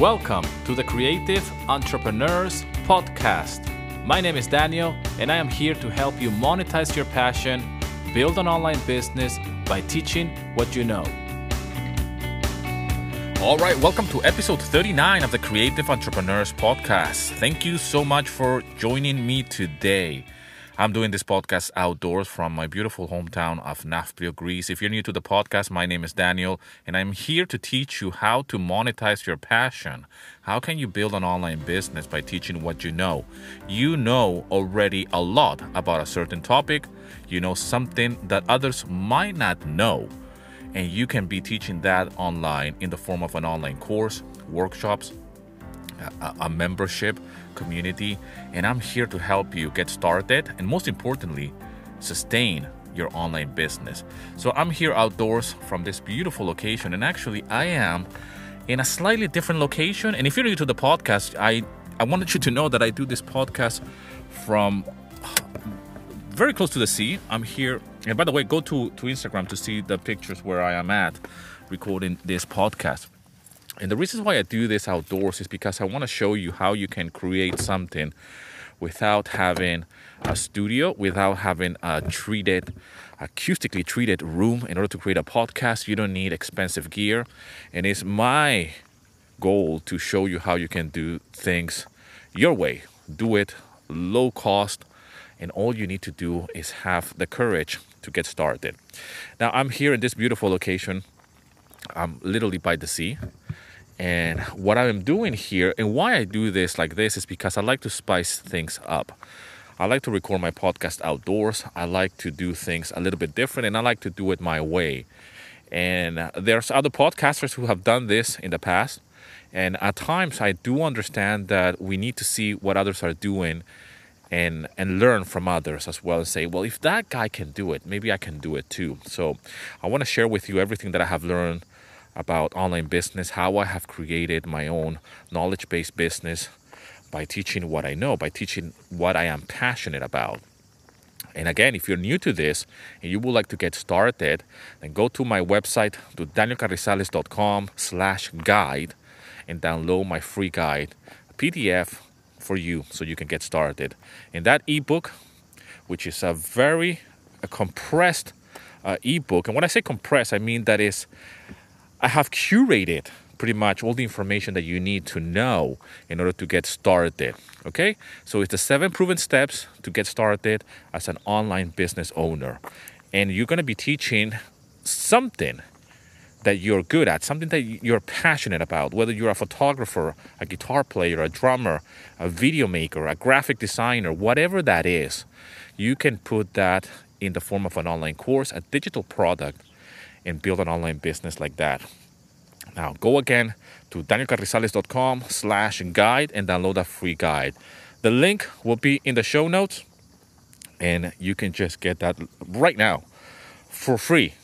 Welcome to the Creative Entrepreneurs Podcast. My name is Daniel, and I am here to help you monetize your passion, build an online business by teaching what you know. All right, welcome to episode 39 of the Creative Entrepreneurs Podcast. Thank you so much for joining me today. I'm doing this podcast outdoors from my beautiful hometown of Nafplio, Greece. If you're new to the podcast, my name is Daniel, and I'm here to teach you how to monetize your passion. How can you build an online business by teaching what you know? You know already a lot about a certain topic, you know something that others might not know, and you can be teaching that online in the form of an online course, workshops, a, a membership community, and I'm here to help you get started and most importantly, sustain your online business. So I'm here outdoors from this beautiful location, and actually, I am in a slightly different location. And if you're new to the podcast, I I wanted you to know that I do this podcast from very close to the sea. I'm here, and by the way, go to to Instagram to see the pictures where I am at recording this podcast. And the reason why I do this outdoors is because I want to show you how you can create something without having a studio, without having a treated, acoustically treated room in order to create a podcast. You don't need expensive gear. And it's my goal to show you how you can do things your way. Do it low cost. And all you need to do is have the courage to get started. Now, I'm here in this beautiful location. I'm literally by the sea. And what I'm doing here and why I do this like this is because I like to spice things up. I like to record my podcast outdoors. I like to do things a little bit different and I like to do it my way. And there's other podcasters who have done this in the past. And at times I do understand that we need to see what others are doing and and learn from others as well and say, well, if that guy can do it, maybe I can do it too. So I want to share with you everything that I have learned about online business, how I have created my own knowledge based business by teaching what I know, by teaching what I am passionate about. And again, if you're new to this and you would like to get started, then go to my website to danielcarrizalez.com slash guide and download my free guide, PDF for you so you can get started. In that ebook, which is a very a compressed uh, ebook, and when I say compressed, I mean that is I have curated pretty much all the information that you need to know in order to get started. Okay, so it's the seven proven steps to get started as an online business owner, and you're going to be teaching something that you're good at, something that you're passionate about, whether you're a photographer, a guitar player, a drummer, a video maker, a graphic designer, whatever that is, you can put that in the form of an online course, a digital product and build an online business like that. Now go again to danielcarrizalez.com slash guide and download a free guide. The link will be in the show notes and you can just get that right now for free.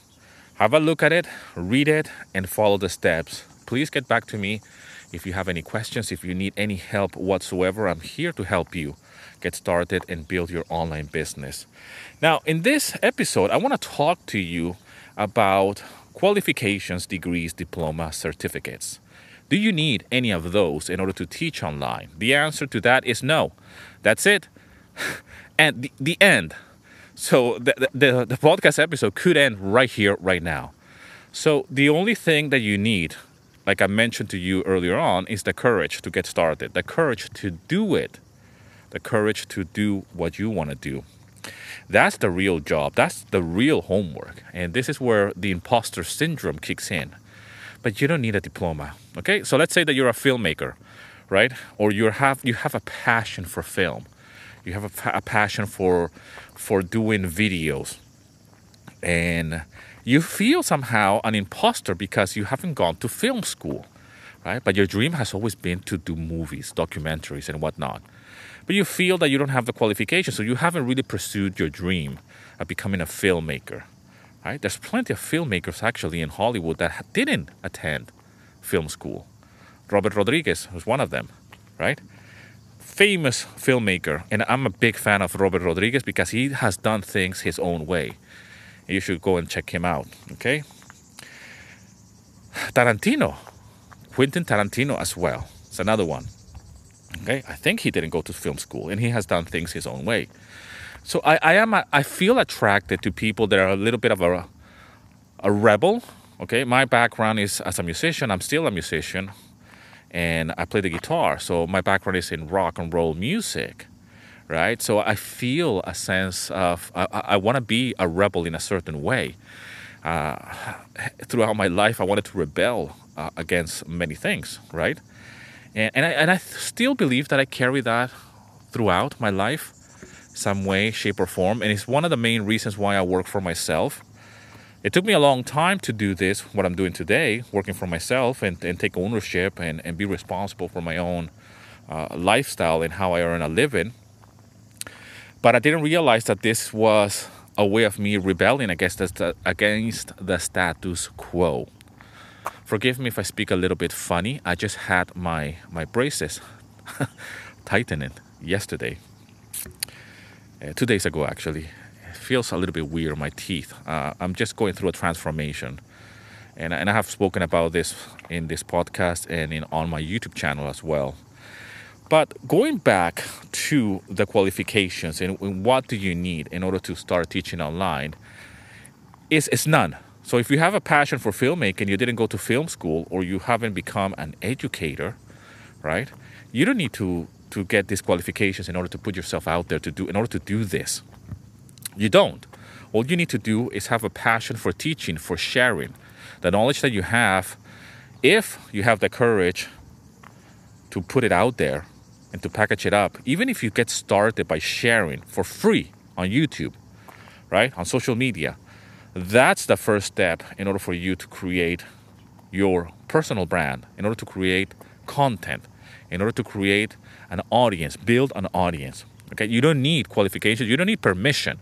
Have a look at it, read it, and follow the steps. Please get back to me if you have any questions, if you need any help whatsoever. I'm here to help you get started and build your online business. Now, in this episode, I want to talk to you about qualifications, degrees, diploma, certificates. Do you need any of those in order to teach online? The answer to that is no. That's it. And the, the end. So the, the, the podcast episode could end right here, right now. So the only thing that you need, like I mentioned to you earlier on, is the courage to get started, the courage to do it, the courage to do what you want to do. That's the real job. That's the real homework. And this is where the imposter syndrome kicks in. But you don't need a diploma. Okay? So let's say that you're a filmmaker, right? Or you have you have a passion for film. You have a, a passion for for doing videos. And you feel somehow an imposter because you haven't gone to film school, right? But your dream has always been to do movies, documentaries, and whatnot but you feel that you don't have the qualification, so you haven't really pursued your dream of becoming a filmmaker. Right? There's plenty of filmmakers actually in Hollywood that didn't attend film school. Robert Rodriguez was one of them, right? Famous filmmaker, and I'm a big fan of Robert Rodriguez because he has done things his own way. You should go and check him out, okay? Tarantino Quentin Tarantino as well. It's another one. Okay, I think he didn't go to film school and he has done things his own way. So I, I am I feel attracted to people that are a little bit of a a rebel. Okay, my background is as a musician. I'm still a musician, and I play the guitar. So my background is in rock and roll music, right? So I feel a sense of I, I want to be a rebel in a certain way. Uh, throughout my life, I wanted to rebel uh, against many things, right? And and I, and I still believe that I carry that throughout my life, some way, shape, or form. And it's one of the main reasons why I work for myself it took me a long time to do this, what I'm doing today, working for myself and, and take ownership and, and be responsible for my own uh, lifestyle and how I earn a living. But I didn't realize that this was a way of me rebelling against the, against the status quo. Forgive me if I speak a little bit funny. I just had my, my braces tightened yesterday, uh, two days ago actually It feels a little bit weird my teeth. Uh, I'm just going through a transformation. And, and I have spoken about this in this podcast and in, on my YouTube channel as well. But going back to the qualifications and, and what do you need in order to start teaching online, is it's none. So if you have a passion for filmmaking, you didn't go to film school or you haven't become an educator, right? You don't need to to get these qualifications in order to put yourself out there to do in order to do this. You don't. All you need to do is have a passion for teaching, for sharing. The knowledge that you have, if you have the courage to put it out there and to package it up, even if you get started by sharing for free on YouTube, right, on social media, that's the first step in order for you to create your personal brand, in order to create content, in order to create an audience, build an audience. Okay, you don't need qualifications, you don't need permission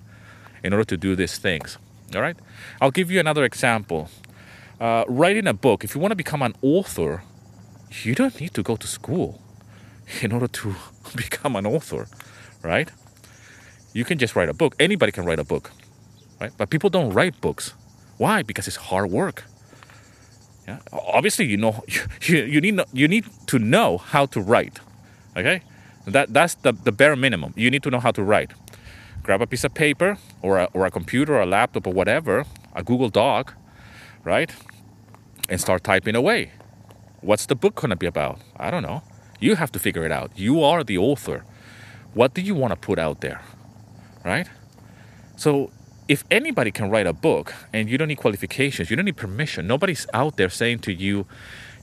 in order to do these things. All right? I'll give you another example. Uh, writing a book, if you want to become an author, you don't need to go to school in order to become an author, right? You can just write a book. Anybody can write a book, right? But people don't write books. Why? Because it's hard work. Yeah? Obviously, you know you, you need you need to know how to write. Okay, that that's the, the bare minimum. You need to know how to write grab a piece of paper or a, or a computer or a laptop or whatever, a Google Doc, right? And start typing away. What's the book to be about? I don't know. You have to figure it out. You are the author. What do you want to put out there? Right? So, if anybody can write a book and you don't need qualifications, you don't need permission, nobody's out there saying to you,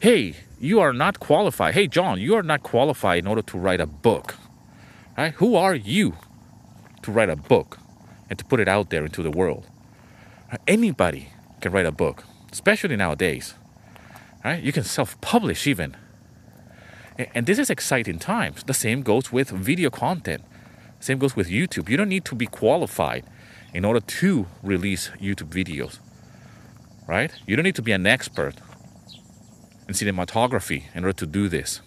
hey, you are not qualified. Hey, John, you are not qualified in order to write a book. Right? Who are you to write a book and to put it out there into the world. Anybody can write a book, especially nowadays. Right? You can self-publish even. And this is exciting times. The same goes with video content. Same goes with YouTube. You don't need to be qualified in order to release YouTube videos. Right? You don't need to be an expert in cinematography in order to do this.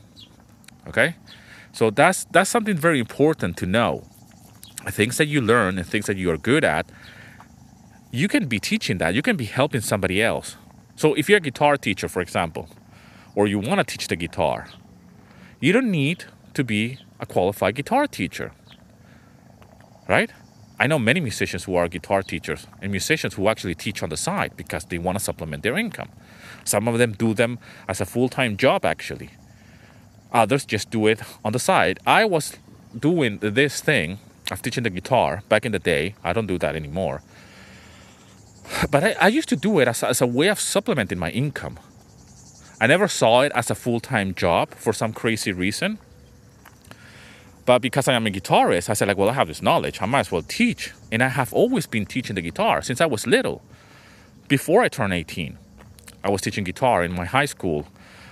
Okay? So that's that's something very important to know things that you learn and things that you are good at, you can be teaching that. You can be helping somebody else. So if you're a guitar teacher, for example, or you want to teach the guitar, you don't need to be a qualified guitar teacher. Right? I know many musicians who are guitar teachers and musicians who actually teach on the side because they want to supplement their income. Some of them do them as a full time job, actually. Others just do it on the side. I was doing this thing of teaching the guitar back in the day. I don't do that anymore. But I, I used to do it as a, as a way of supplementing my income. I never saw it as a full time job for some crazy reason. But because I am a guitarist, I said, like, well, I have this knowledge. I might as well teach. And I have always been teaching the guitar since I was little. Before I turned 18, I was teaching guitar in my high school.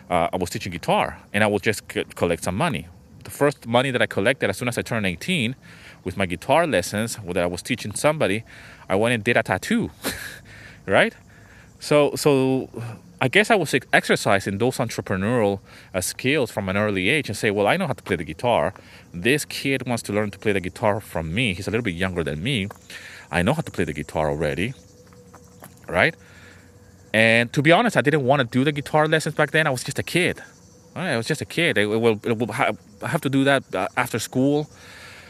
Uh, I was teaching guitar and I would just collect some money. The first money that I collected as soon as I turned 18 with my guitar lessons that I was teaching somebody, I went and did a tattoo, right? So, so I guess I was exercising those entrepreneurial uh, skills from an early age and say, well, I know how to play the guitar. This kid wants to learn to play the guitar from me. He's a little bit younger than me. I know how to play the guitar already, right? And to be honest, I didn't want to do the guitar lessons back then. I was just a kid. I was just a kid. I will, will have to do that uh, after school,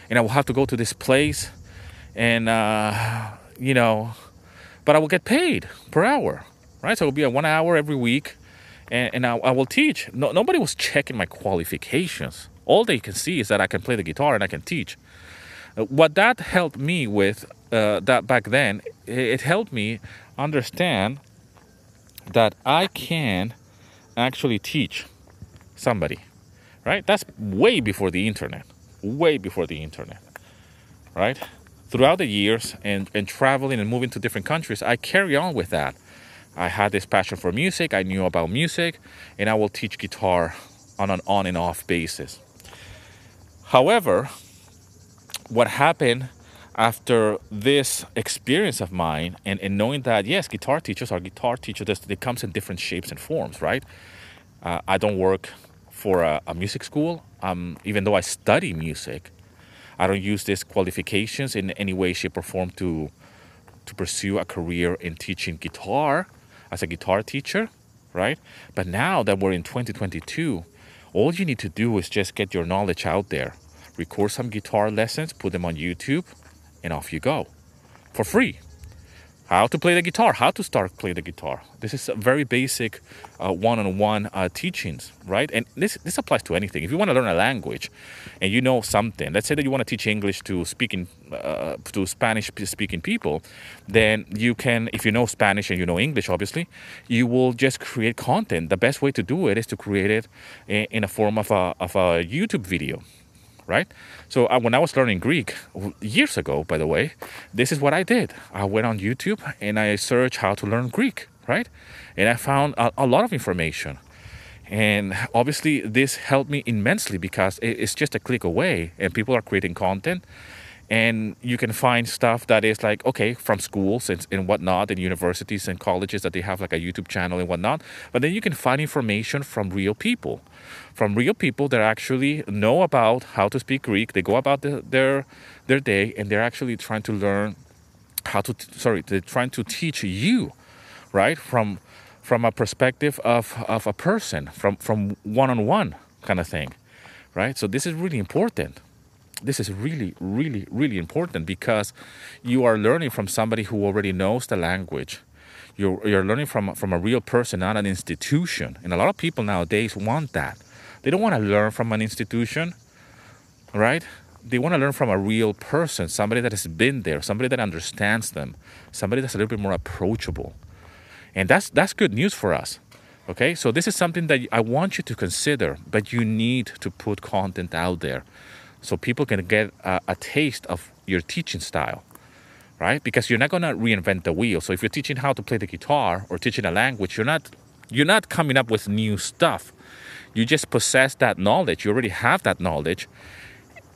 and I will have to go to this place, and uh, you know, but I will get paid per hour, right? So it will be a one hour every week, and, and I, I, will teach. No, nobody was checking my qualifications. All they can see is that I can play the guitar and I can teach. Uh, what that helped me with uh, that back then, it helped me understand that I can actually teach somebody, right? That's way before the internet, way before the internet, right? Throughout the years and, and traveling and moving to different countries, I carry on with that. I had this passion for music, I knew about music, and I will teach guitar on an on and off basis. However, what happened after this experience of mine and, and knowing that yes guitar teachers are guitar teachers they comes in different shapes and forms right? Uh, i don't work for a, a music school. Um, even though i study music i don't use these qualifications in any way shape or form to to pursue a career in teaching guitar as a guitar teacher right? But now that we're in 2022 all you need to do is just get your knowledge out there. Record some guitar lessons put them on youtube and off you go. For free. How to play the guitar, how to start play the guitar. This is very basic uh, one-on-one uh, teachings, right? And this this applies to anything. If you want to learn a language, and you know something, let's say that you want to teach English to speaking uh, to Spanish-speaking people, then you can, if you know Spanish and you know English, obviously, you will just create content. The best way to do it is to create it in, in a form of a of a YouTube video, right? So uh, when I was learning Greek years ago, by the way, this is what I did. I went on YouTube and I searched how to learn Greek, right? And I found a, a lot of information. And obviously, this helped me immensely because it's just a click away, and people are creating content and you can find stuff that is like okay from schools and, and whatnot and universities and colleges that they have like a youtube channel and whatnot. But then you can find information from real people. From real people that actually know about how to speak greek. They go about the, their their day and they're actually trying to learn how to sorry they're trying to teach you right from from a perspective of of a person from from one-on-one kind of thing right? So this is really important this is really, really, really important because you are learning from somebody who already knows the language. You're, you're learning from, from a real person, not an institution. And a lot of people nowadays want that. They don't want to learn from an institution, right? They want to learn from a real person, somebody that has been there, somebody that understands them, somebody that's a little bit more approachable. And that's, that's good news for us. Okay, so this is something that I want you to consider, but you need to put content out there so people can get a, a taste of your teaching style right? Because you're not going to reinvent the wheel. So if you're teaching how to play the guitar or teaching a language you're not you're not coming up with new stuff. You just possess that knowledge. You already have that knowledge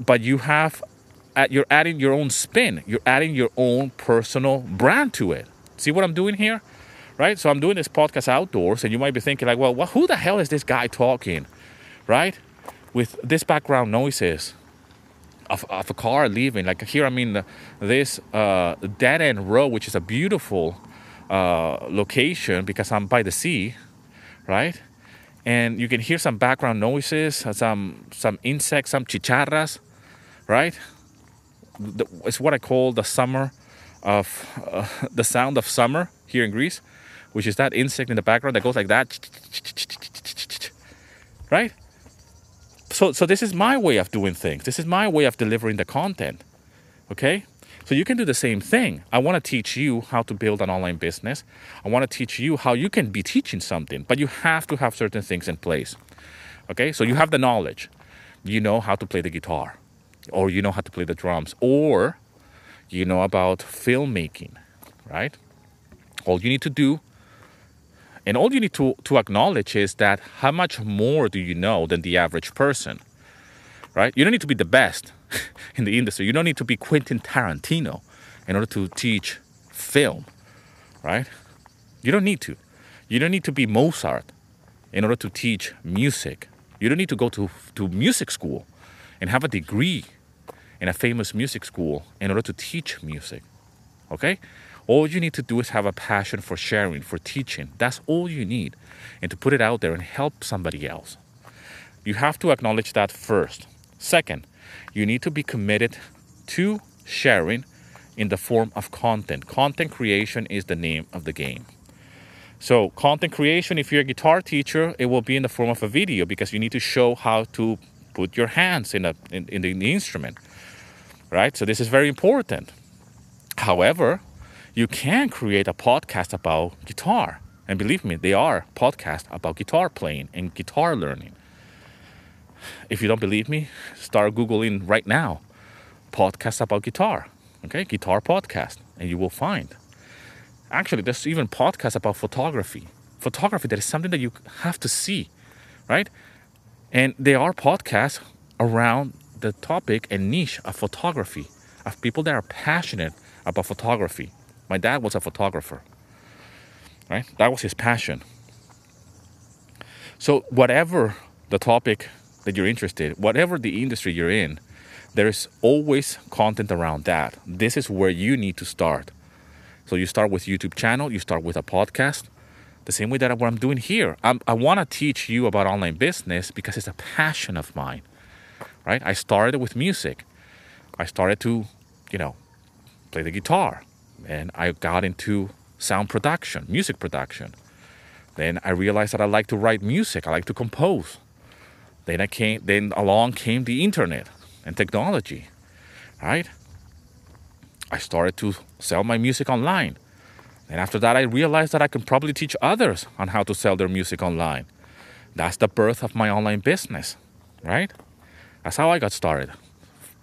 but you have uh, you're adding your own spin. You're adding your own personal brand to it. See what i'm doing here? Right? So i'm doing this podcast outdoors and you might be thinking like well who the hell is this guy talking? Right? With this background noises of, of a car leaving. Like here, I mean, this uh, dead end road, which is a beautiful uh, location because I'm by the sea, right? And you can hear some background noises, some some insects, some chicharras, right? It's what I call the summer of uh, the sound of summer here in Greece, which is that insect in the background that goes like that, right? So so this is my way of doing things. This is my way of delivering the content okay? So you can do the same thing. I want to teach you how to build an online business. I want to teach you how you can be teaching something but you have to have certain things in place okay? So you have the knowledge. You know how to play the guitar or you know how to play the drums or you know about filmmaking right? All you need to do and all you need to, to acknowledge is that how much more do you know than the average person? Right? You don't need to be the best in the industry. You don't need to be Quentin Tarantino in order to teach film. Right? You don't need to. You don't need to be Mozart in order to teach music. You don't need to go to, to music school and have a degree in a famous music school in order to teach music. Okay? All you need to do is have a passion for sharing, for teaching. That's all you need. And to put it out there and help somebody else. You have to acknowledge that first. Second, you need to be committed to sharing in the form of content. Content creation is the name of the game. So, content creation, if you're a guitar teacher, it will be in the form of a video because you need to show how to put your hands in, a, in, in, the, in the instrument, right? So, this is very important. However, you can create a podcast about guitar. And believe me, they are podcasts about guitar playing and guitar learning. If you don't believe me, start Googling right now podcast about guitar. Okay, guitar podcast, and you will find. Actually, there's even podcasts about photography. Photography, that is something that you have to see, right? And there are podcasts around the topic and niche of photography, of people that are passionate about photography. My dad was a photographer, right? That was his passion. So, whatever the topic that you're interested, whatever the industry you're in, there is always content around that. This is where you need to start. So you start with YouTube channel, you start with a podcast. The same way that what I'm doing here. I'm, i want to teach you about online business because it's a passion of mine, right? I started with music. I started to, you know, play the guitar, and I got into sound production, music production. Then I realized that I like to write music. I like to compose. Then I came. Then along came the internet and technology, right? I started to sell my music online. And after that, I realized that I can probably teach others on how to sell their music online. That's the birth of my online business, right? That's how I got started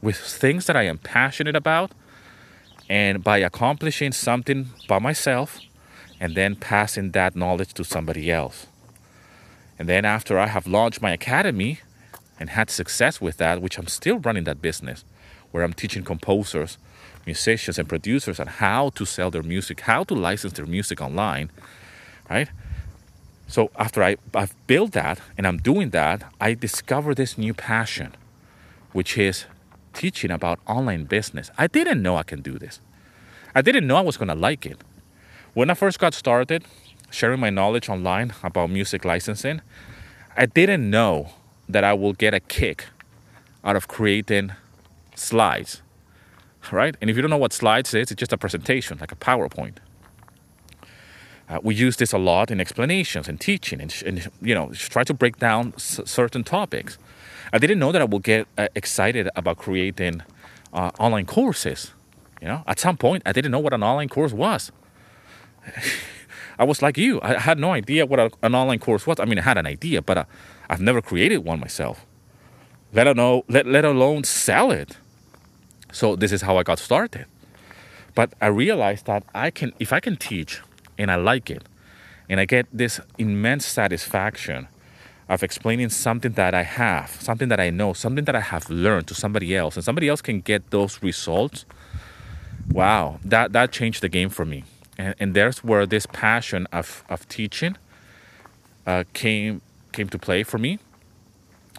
with things that I am passionate about and by accomplishing something by myself and then passing that knowledge to somebody else. And then after I have launched my academy and had success with that, which I'm still running that business, where I'm teaching composers, musicians, and producers on how to sell their music, how to license their music online, right? So after I, I've built that and I'm doing that, I discovered this new passion, which is teaching about online business. I didn't know I can do this. I didn't know I was to like it. When I first got started sharing my knowledge online about music licensing, I didn't know that I will get a kick out of creating slides, right? And if you don't know what slides is, it's just a presentation, like a PowerPoint. Uh, we use this a lot in explanations and teaching, and, and you know, try to break down s- certain topics. I didn't know that I would get uh, excited about creating uh, online courses. You know, at some point, I didn't know what an online course was. I was like you. I had no idea what a, an online course was. I mean, I had an idea, but uh, I've never created one myself. Let alone let, let alone sell it. So this is how I got started. But I realized that I can if I can teach and I like it and I get this immense satisfaction of explaining something that I have, something that I know, something that I have learned to somebody else, and somebody else can get those results. Wow, that that changed the game for me and, and there's where this passion of, of teaching uh, came came to play for me.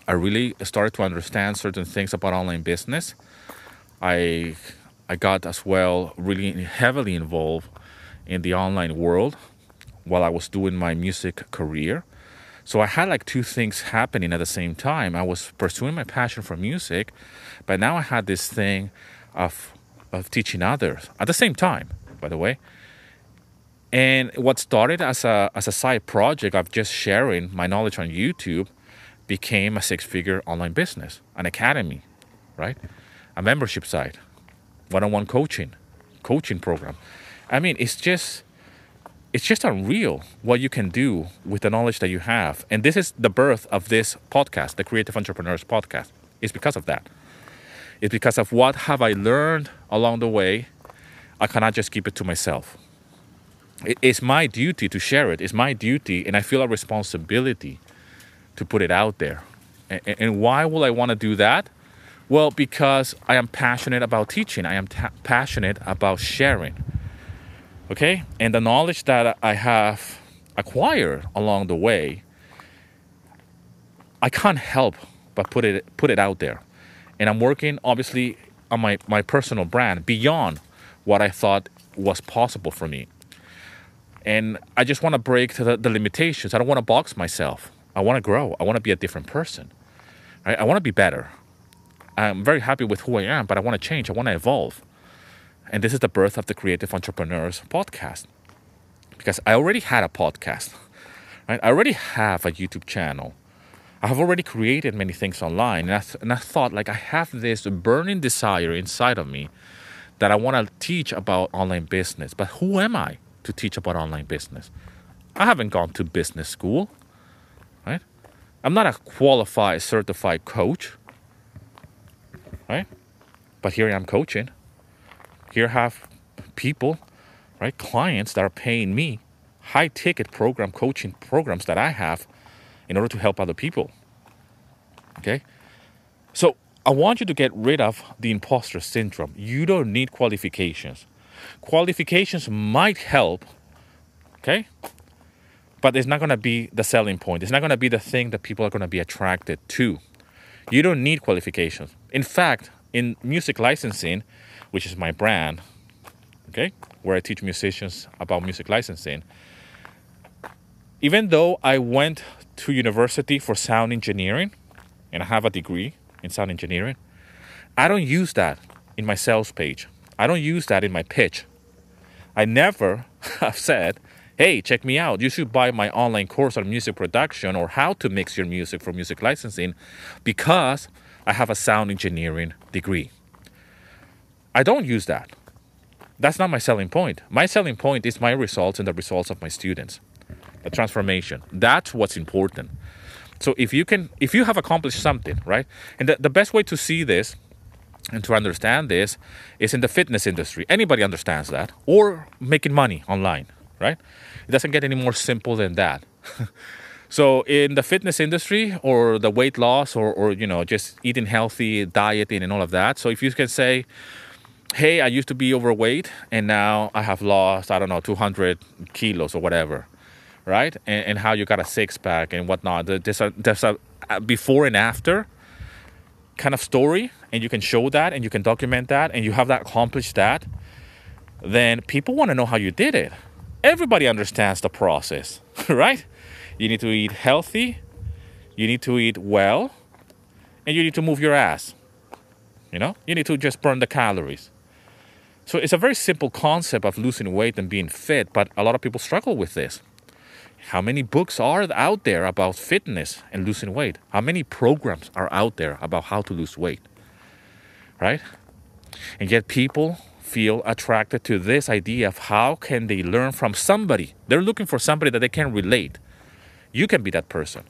I really started to understand certain things about online business. I I got as well really heavily involved in the online world while I was doing my music career. So I had like two things happening at the same time. I was pursuing my passion for music, but now I had this thing of of teaching others at the same time, by the way. And what started as a, as a side project of just sharing my knowledge on YouTube became a six figure online business, an academy, right? A membership site, one on one coaching, coaching program. I mean, it's just it's just unreal what you can do with the knowledge that you have. And this is the birth of this podcast, the Creative Entrepreneurs Podcast. It's because of that. It's because of what have I learned along the way. I cannot just keep it to myself it's my duty to share it. It's my duty, and I feel a responsibility to put it out there. And, why will I want to do that? Well, because I am passionate about teaching. I am passionate about sharing. Okay, and the knowledge that I have acquired along the way, I can't help but put it put it out there. And I'm working obviously on my, my personal brand beyond what I thought was possible for me. And I just want to break the, the limitations. I don't want to box myself. I want to grow. I want to be a different person. Right? I want to be better. I'm very happy with who I am, but I want to change. I want to evolve. And this is the birth of the Creative Entrepreneurs podcast. Because I already had a podcast. Right? I already have a YouTube channel. I have already created many things online. And I, th- and I thought, like, I have this burning desire inside of me that I want to teach about online business. But who am I to teach about online business? I haven't gone to business school, right? I'm not a qualified, certified coach, right? But here I am coaching. Here I have people, right? Clients that are paying me high ticket program coaching programs that I have in order to help other people. Okay? So I want you to get rid of the imposter syndrome. You don't need qualifications. Qualifications might help, okay? But it's not to be the selling point. It's not to be the thing that people are to be attracted to. You don't need qualifications. In fact, in music licensing, which is my brand, okay, where I teach musicians about music licensing, even though I went to university for sound engineering and I have a degree in sound engineering, I don't use that in my sales page. I don't use that in my pitch. I never have said, hey, check me out. You should buy my online course on music production or how to mix your music for music licensing because I have a sound engineering degree. I don't use that. That's not my selling point. My selling point is my results and the results of my students a transformation. That's what's important. So if you can, if you have accomplished something, right? And the, the best way to see this and to understand this is in the fitness industry. Anybody understands that. Or making money online, right? It doesn't get any more simple than that. so in the fitness industry or the weight loss or, or you know just eating healthy, dieting and all of that. So if you can say, hey, I used to be overweight and now I have lost, I don't know, 200 kilos or whatever right? And, and how you got a six pack and whatnot. There's a, there's a before and after kind of story, and you can show that and you can document that and you have that accomplished that. Then people want to know how you did it. Everybody understands the process, right? You need to eat healthy, you need to eat well, and you need to move your ass. You know, you need to just burn the calories. So it's a very simple concept of losing weight and being fit, but a lot of people struggle with this. How many books are out there about fitness and losing weight? How many programs are out there about how to lose weight? Right? And yet people feel attracted to this idea of how can they learn from somebody. They're looking for somebody that they can relate. You can be that person.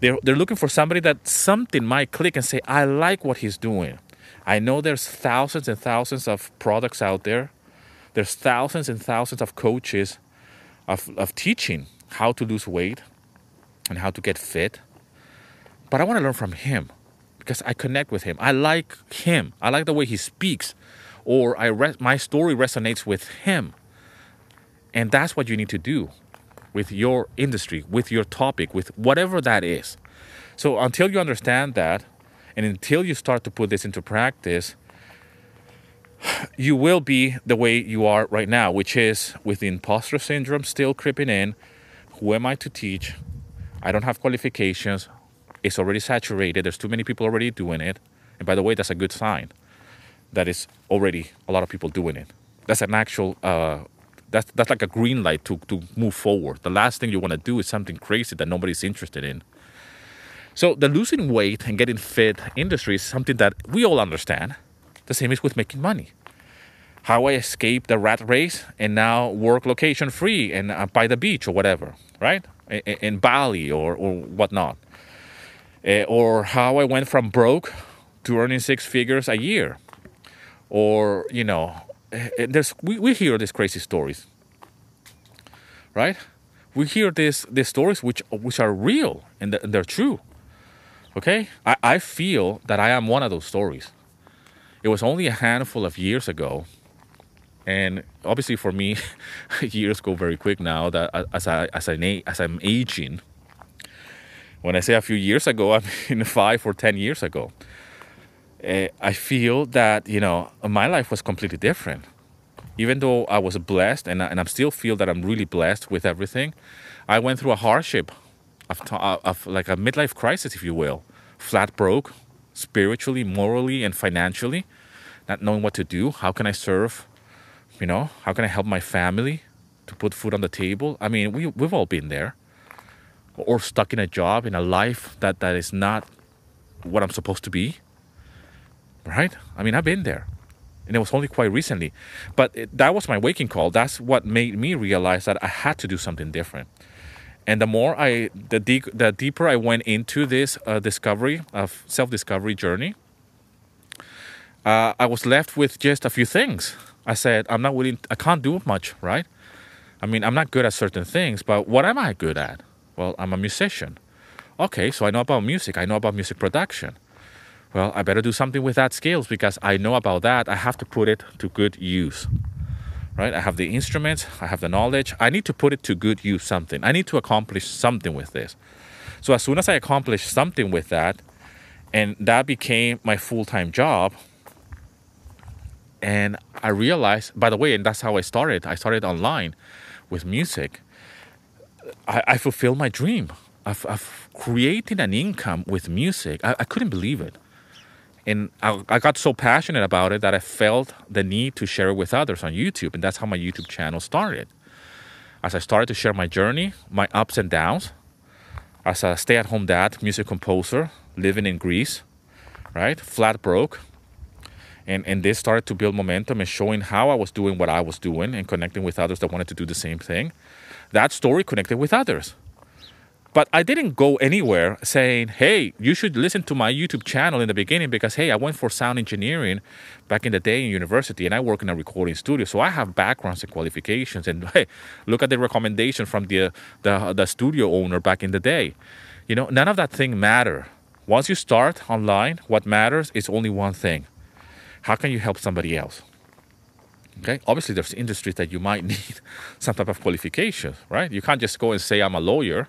They're, they're looking for somebody that something might click and say, I like what he's doing. I know there's thousands and thousands of products out there. There's thousands and thousands of coaches of, of teaching how to lose weight and how to get fit. But I want to learn from him because I connect with him. I like him. I like the way he speaks, or I re- my story resonates with him. And that's what you need to do with your industry, with your topic, with whatever that is. So until you understand that, and until you start to put this into practice, you will be the way you are right now, which is with the imposter syndrome still creeping in, who am I to teach? I don't have qualifications. It's already saturated. There's too many people already doing it. And by the way, that's a good sign that it's already a lot of people doing it. That's an actual, uh, that's, that's like a green light to, to move forward. The last thing you want to do is something crazy that nobody's interested in. So the losing weight and getting fit industry is something that we all understand. The same is with making money how I escaped the rat race and now work location free and uh, by the beach or whatever, right? In, in Bali or, or whatnot. Uh, or how I went from broke to earning six figures a year. Or, you know, uh, there's, we, we hear these crazy stories, right? We hear these, these stories which, which are real and they're true. Okay? I, I feel that I am one of those stories. It was only a handful of years ago and obviously for me years go very quick now that as I as I as I'm aging when I say a few years ago I mean five or ten years ago uh, I feel that you know my life was completely different even though I was blessed and, and I still feel that I'm really blessed with everything I went through a hardship of, of like a midlife crisis if you will flat broke, spiritually, morally, and financially, not knowing what to do. How can I serve? You know, how can I help my family to put food on the table? I mean, we, we've all been there. Or stuck in a job, in a life that, that is not what I'm supposed to be. Right? I mean, I've been there. And it was only quite recently. But it, that was my waking call. That's what made me realize that I had to do something different. And the more I, the, de- the deeper I went into this uh, discovery of self discovery journey, uh, I was left with just a few things. I said, I'm not willing, I can't do much, right? I mean, I'm not good at certain things, but what am I good at? Well, I'm a musician. Okay, so I know about music, I know about music production. Well, I better do something with that skills because I know about that. I have to put it to good use. Right? I have the instruments, I have the knowledge. I need to put it to good use something. I need to accomplish something with this. So as soon as I accomplished something with that, and that became my full-time job, and I realized, by the way, and that's how I started. I started online with music. I, I fulfilled my dream of, of creating an income with music. I, I couldn't believe it. And I, I got so passionate about it that I felt the need to share it with others on YouTube. And that's how my YouTube channel started. As I started to share my journey, my ups and downs, as a stay at home dad, music composer, living in Greece, right? Flat broke, and and this started to build momentum and showing how I was doing what I was doing and connecting with others that wanted to do the same thing. That story connected with others. But I didn't go anywhere saying, hey, you should listen to my YouTube channel in the beginning because, hey, I went for sound engineering back in the day in university and I work in a recording studio. So I have backgrounds and qualifications. And hey, look at the recommendation from the, the, the studio owner back in the day. You know, none of that thing matter. Once you start online, what matters is only one thing how can you help somebody else? Okay, obviously there's industries that you might need some type of qualification, right? You can't just go and say I'm a lawyer.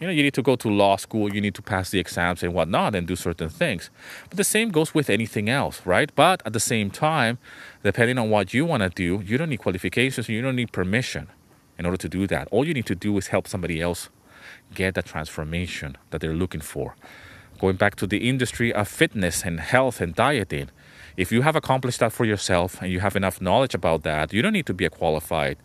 You know, you need to go to law school, you need to pass the exams and whatnot and do certain things. But the same goes with anything else, right? But at the same time, depending on what you want to do, you don't need qualifications, you don't need permission in order to do that. All you need to do is help somebody else get that transformation that they're looking for. Going back to the industry of fitness and health and dieting, if you have accomplished that for yourself and you have enough knowledge about that, you don't need to be a qualified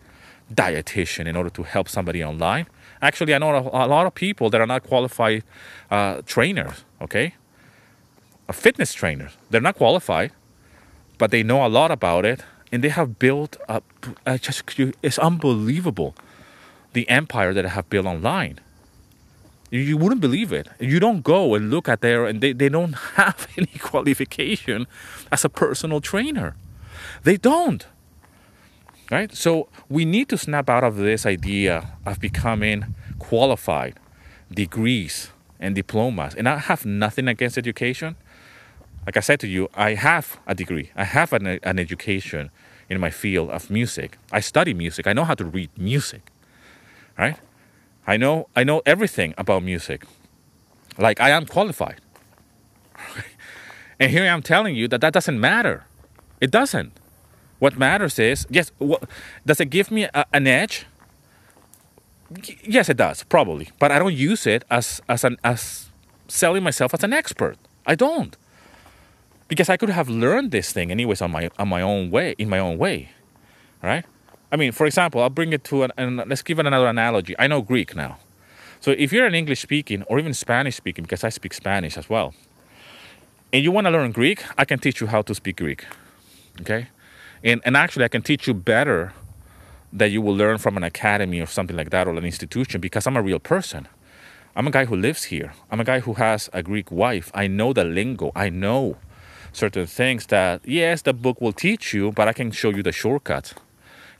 dietitian in order to help somebody online. Actually, I know a lot of people that are not qualified uh, trainers, okay? A fitness trainers. They're not qualified, but they know a lot about it and they have built up, uh, just, it's unbelievable the empire that I have built online. You wouldn't believe it. You don't go and look at there, and they, they don't have any qualification as a personal trainer. They don't. Right? So we need to snap out of this idea of becoming qualified, degrees, and diplomas. And I have nothing against education. Like I said to you, I have a degree, I have an, an education in my field of music. I study music, I know how to read music. Right? I know I know everything about music. Like I am qualified. and here I am telling you that that doesn't matter. It doesn't. What matters is yes. What, does it give me a, an edge? Yes, it does probably, but I don't use it as as an as selling myself as an expert. I don't because I could have learned this thing anyways on my on my own way in my own way, right? I mean, for example, I'll bring it to an, and let's give it another analogy. I know Greek now. So if you're an English speaking or even Spanish speaking, because I speak Spanish as well, and you want to learn Greek, I can teach you how to speak Greek. Okay? And, and actually, I can teach you better that you will learn from an academy or something like that or an institution because I'm a real person. I'm a guy who lives here. I'm a guy who has a Greek wife. I know the lingo. I know certain things that, yes, the book will teach you, but I can show you the shortcuts.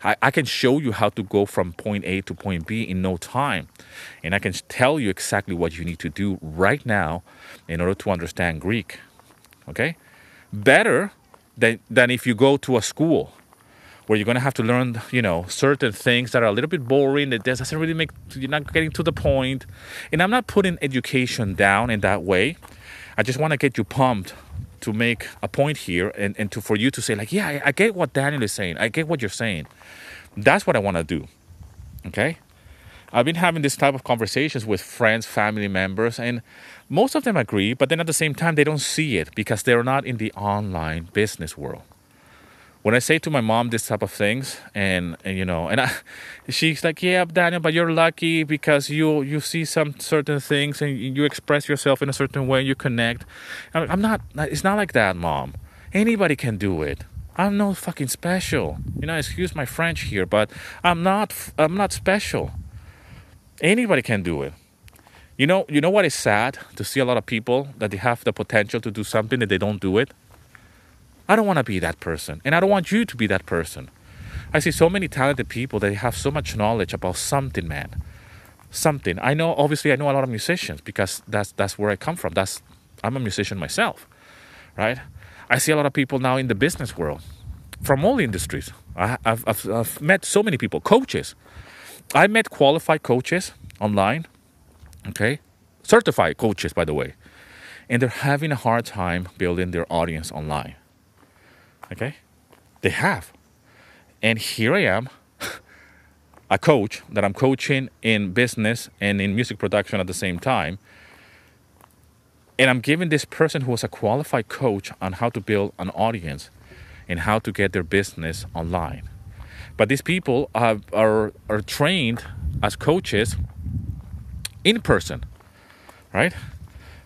I, I can show you how to go from point A to point B in no time. And I can tell you exactly what you need to do right now in order to understand Greek. Okay? Better than, than if you go to a school where you're to have to learn, you know, certain things that are a little bit boring, that doesn't really make, you're not getting to the point. And I'm not putting education down in that way. I just want to get you pumped to make a point here and, and to for you to say like yeah I, I get what daniel is saying. I get what you're saying. That's what i want to do okay? I've been having this type of conversations with friends, family members, and most of them agree, but then at the same time, they don't see it because they're not in the online business world. When I say to my mom this type of things, and, and you know, and I, she's like, "Yeah, Daniel, but you're lucky because you you see some certain things and you express yourself in a certain way, you connect." I'm not. It's not like that, mom. Anybody can do it. I'm no fucking special. You know, excuse my French here, but I'm not. I'm not special. Anybody can do it. You know, you know what is sad to see a lot of people that they have the potential to do something and they don't do it. I don't want to be that person, and I don't want you to be that person. I see so many talented people that have so much knowledge about something, man. Something. I know. Obviously, I know a lot of musicians because that's that's where I come from. That's I'm a musician myself, right? I see a lot of people now in the business world from all industries. I, have I've, I've met so many people, coaches I met qualified coaches online, okay, certified coaches, by the way, and they're having a hard time building their audience online. Okay, they have, and here I am, a coach that I'm coaching in business and in music production at the same time. And I'm giving this person who was a qualified coach on how to build an audience and how to get their business online. But these people are, are, are trained as coaches in person, right?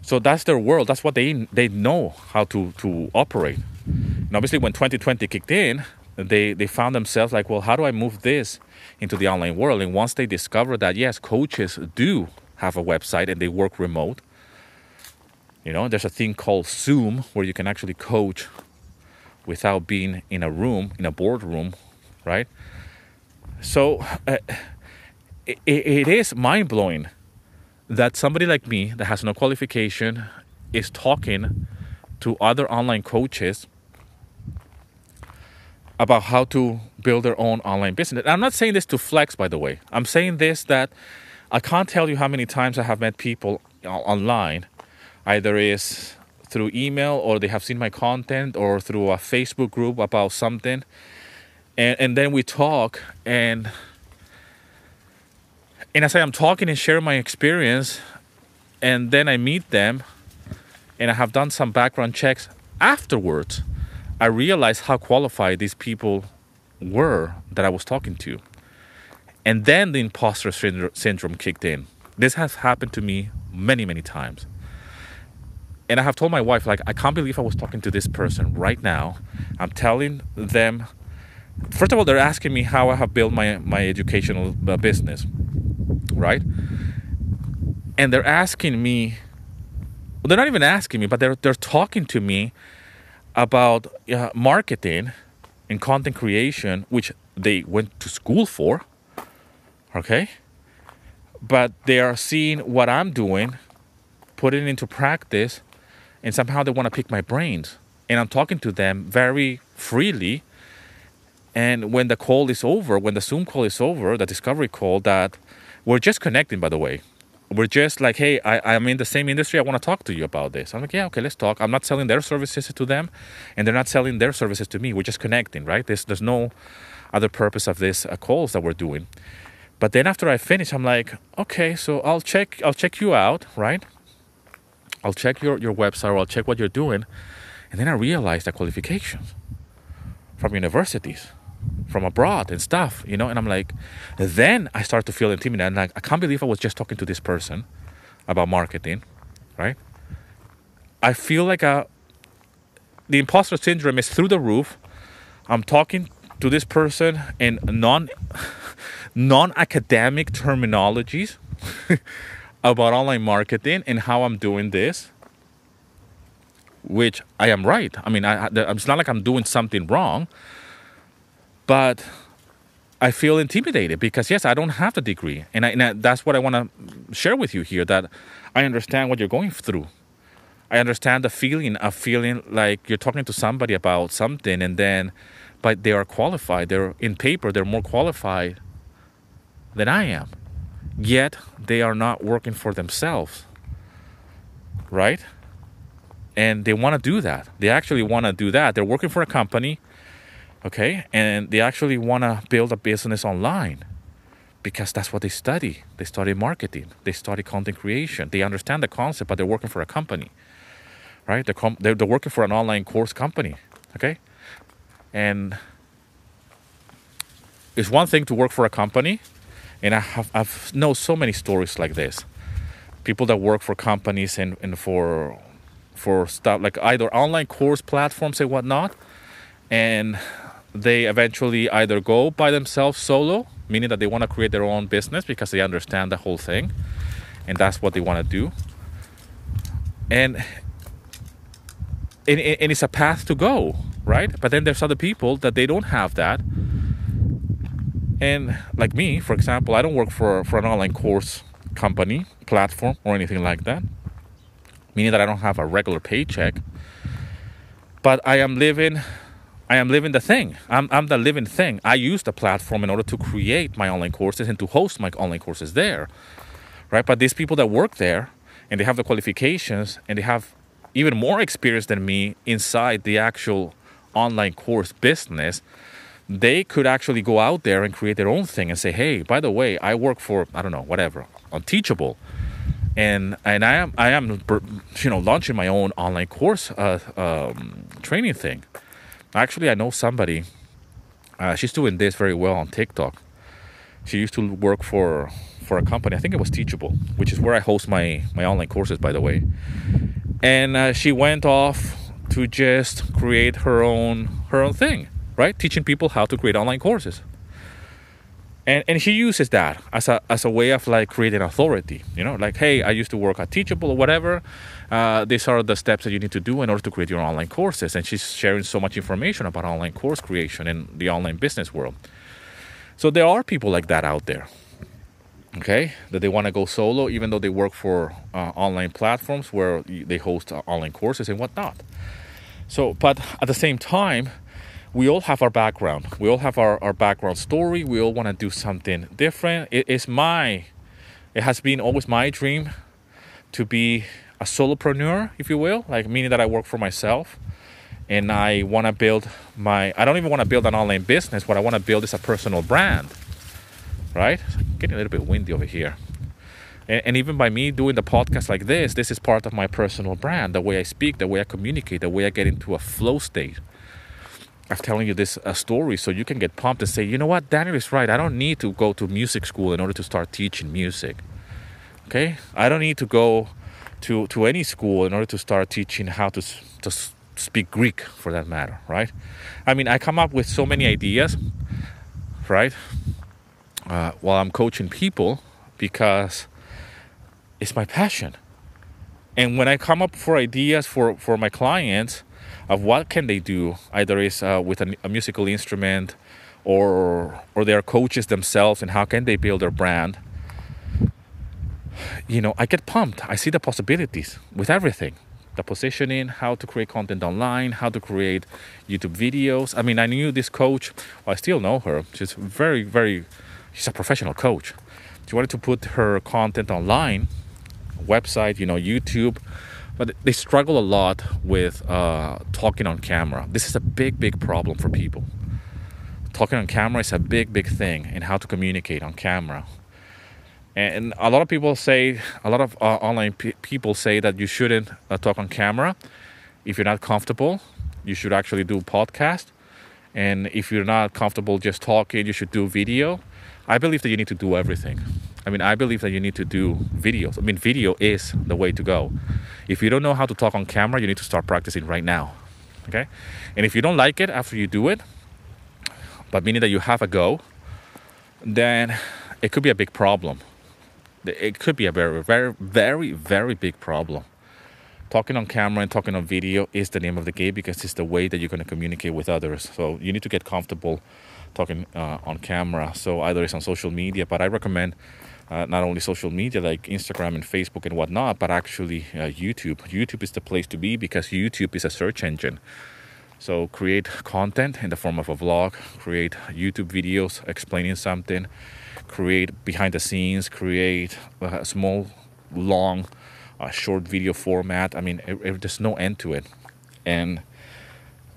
So that's their world. That's what they they know how to to operate. And obviously, when 2020 kicked in, they they found themselves like, well, how do I move this into the online world? And once they discovered that yes, coaches do have a website and they work remote. You know, there's a thing called Zoom where you can actually coach without being in a room, in a boardroom right? So uh, it, it is mind blowing that somebody like me that has no qualification is talking to other online coaches about how to build their own online business. And I'm not saying this to flex, by the way. I'm saying this that I can't tell you how many times I have met people online, either is through email or they have seen my content or through a Facebook group about something and and then we talk and and as I'm talking and sharing my experience, and then I meet them, and I have done some background checks afterwards, I realized how qualified these people were that I was talking to. And then the imposter syndrome kicked in. This has happened to me many, many times. And I have told my wife, like, I can't believe I was talking to this person right now. I'm telling them first of all, they're asking me how I have built my my educational uh, business, right? And they're asking me. Well, they're not even asking me, but they're they're talking to me about uh, marketing and content creation, which they went to school for. Okay, but they are seeing what I'm doing, putting it into practice, and somehow they want to pick my brains. And I'm talking to them very freely and when the call is over, when the Zoom call is over, the discovery call, that we're just connecting, by the way. We're just like, hey, I, I'm in the same industry. I want to talk to you about this. I'm like, yeah, okay, let's talk. I'm not selling their services to them, and they're not selling their services to me. We're just connecting, right? There's, there's no other purpose of this uh, calls that we're doing. But then after I finish, I'm like, okay, so I'll check, I'll check you out, right? I'll check your, your website or I'll check what you're doing. And then I realized the qualifications from universities from abroad and stuff, you know. And I'm like, then I start to feel intimidated. Like, I can't believe I was just talking to this person about marketing, right? I feel like a the imposter syndrome is through the roof. I'm talking to this person in non non academic terminologies about online marketing and how I'm doing this, which I am right. I mean, I, it's not like I'm doing something wrong. But I feel intimidated because yes, I don't have the degree, and, I, and I, that's what I want to share with you here. That I understand what you're going through. I understand the feeling of feeling like you're talking to somebody about something, and then, but they are qualified. They're in paper. They're more qualified than I am. Yet they are not working for themselves, right? And they want to do that. They actually want to do that. They're working for a company okay and they actually want to build a business online because that's what they study. They study marketing, they study content creation, they understand the concept, but they're working for a company, right? They're, com- they're, they're working for an online course company, okay? And it's one thing to work for a company, and I have I've know so many stories like this. People that work for companies and, and for for stuff like either online course platforms and whatnot, and they eventually either go by themselves solo, meaning that they want to create their own business because they understand the whole thing, and that's what they want to do. And and, and it's a path to go, right? But then there's other people that they don't have that. And like me, for example, I don't work for, for an online course company, platform, or anything like that, meaning that I don't have a regular paycheck. But I am living I am living the thing. I'm, I'm the living thing. I use the platform in order to create my online courses and to host my online courses there. Right? But these people that work there and they have the qualifications and they have even more experience than me inside the actual online course business, they could actually go out there and create their own thing and say, hey, by the way, I work for, I don't know, whatever, on Teachable. And, and I am I am you know launching my own online course uh, um, training thing. Actually, I know somebody. Uh, she's doing this very well on TikTok. She used to work for for a company. I think it was Teachable, which is where I host my my online courses, by the way and uh, she went off to just create her own her own thing right teaching people how to create online courses and and she uses that as a as a way of like creating authority you know like hey i used to work at teachable or whatever uh, these are the steps that you need to do in order to create your online courses. And she's sharing so much information about online course creation in the online business world. So there are people like that out there okay that they want to go solo even though they work for uh, online platforms where they host uh, online courses and whatnot. So but at the same time we all have our background. We all have our, our background story. We all want to do something different. It is my it has been always my dream to be a solopreneur if you will like meaning that i work for myself and i want to build my i don't even want to build an online business what i want to build is a personal brand right? Getting a little bit windy over here. And, and even by me doing the podcast like this, this is part of my personal brand the way I speak, the way I communicate, the way I get into a flow state of telling you this story so you can get pumped and say, you know what, Daniel is right. I don't need to go to music school in order to start teaching music. Okay? I don't need to go to, to any school in order to start teaching how to, to speak Greek for that matter, right? I mean, I come up with so many ideas, right? uh, while I'm coaching people because it's my passion. And when I come up for ideas for, for my clients of what can they do, either is uh, with a, a, musical instrument or or they are coaches themselves and how can they build their brand, you know, I get pumped. I see the possibilities with everything. The positioning, how to create content online, how to create YouTube videos. I mean, I knew this coach, well, I still know her. She's very, very she's a professional coach. She wanted to put her content online, website, you know, YouTube, but they struggle a lot with uh, talking on camera. This is a big, big problem for people. Talking on camera is a big, big thing in how to communicate on camera. And a lot of people say, a lot of uh, online people say that you shouldn't uh, talk on camera if you're not comfortable. You should actually do podcast. And if you're not comfortable just talking, you should do video. I believe that you need to do everything. I mean, I believe that you need to do videos. I mean, video is the way to go. If you don't know how to talk on camera, you need to start practicing right now. Okay? And if you don't like it after you do it, but meaning that you have a go, then it could be a big problem. It could be a very, very, very, very big problem. Talking on camera and talking on video is the name of the game because it's the way that you're going to communicate with others. So you need to get comfortable talking uh, on camera. So either it's on social media, but I recommend uh, not only social media like Instagram and Facebook and whatnot, but actually uh, YouTube. YouTube is the place to be because YouTube is a search engine. So create content in the form of a vlog, create YouTube videos explaining something, create behind the scenes, create a small, long, uh, short video format. I mean, it, it, there's no end to it, and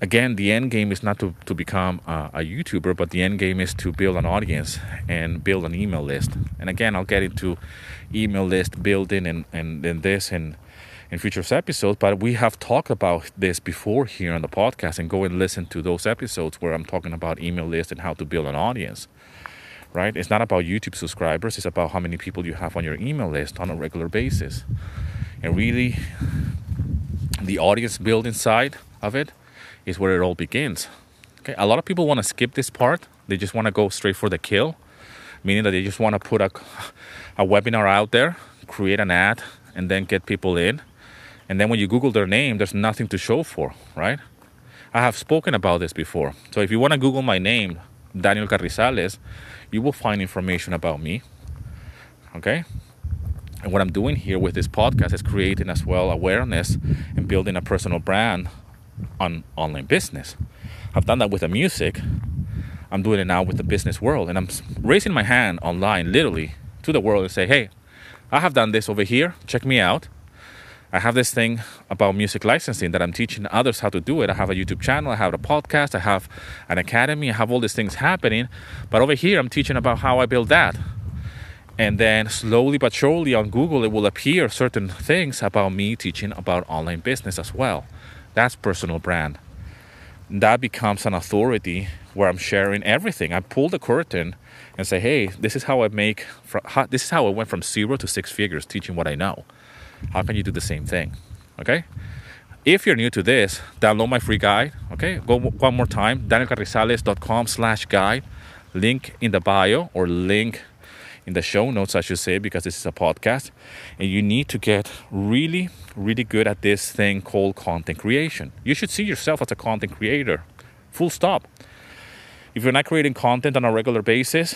again, the end game is not to, to become a, a, YouTuber, but the end game is to build an audience and build an email list. And again, I'll get into email list building and, and, and this in, in future episodes, but we have talked about this before here on the podcast and go and listen to those episodes where I'm talking about email list and how to build an audience. Right? It's not about YouTube subscribers, it's about how many people you have on your email list on a regular basis. And really, the audience building side of it is where it all begins. Okay, a lot of people want to skip this part. They just want to go straight for the kill, meaning that they just want to put a, a webinar out there, create an ad, and then get people in. And then when you Google their name, there's nothing to show for, right? I have spoken about this before. So if you want to Google my name, Daniel Carrizalez, you will find information about me. Okay? And what I'm doing here with this podcast is creating as well awareness and building a personal brand on online business. I've done that with the music. I'm doing it now with the business world. And I'm raising my hand online, literally, to the world and say, hey, I have done this over here. Check me out. I have this thing about music licensing that I'm teaching others how to do it. I have a YouTube channel, I have a podcast, I have an academy, I have all these things happening. But over here, I'm teaching about how I build that. And then slowly but surely on Google, it will appear certain things about me teaching about online business as well. That's personal brand. That becomes an authority where I'm sharing everything. I pull the curtain and say, "Hey, this is how I make. This is how I went from zero to six figures, teaching what I know. How can you do the same thing?" Okay. If you're new to this, download my free guide. Okay, go one more time: danielcarrizalez.com/guide. Link in the bio or link in the show notes, I should say, because this is a podcast. And you need to get really, really good at this thing called content creation. You should see yourself as a content creator, full stop. If you're not creating content on a regular basis,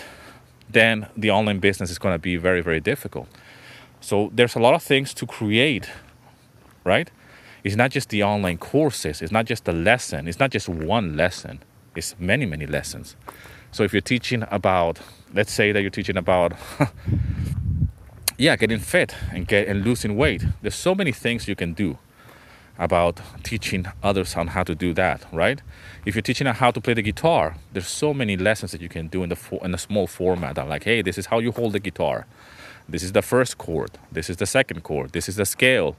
then the online business is going to be very, very difficult. So there's a lot of things to create, right? It's not just the online courses, it's not just the lesson, it's not just one lesson, it's many, many lessons. So if you're teaching about, let's say that you're teaching about, yeah, getting fit and get and losing weight. There's so many things you can do about teaching others on how to do that, right? If you're teaching how to play the guitar, there's so many lessons that you can do in the in a small format. I'm like, hey, this is how you hold the guitar. This is the first chord. This is the second chord. This is the scale.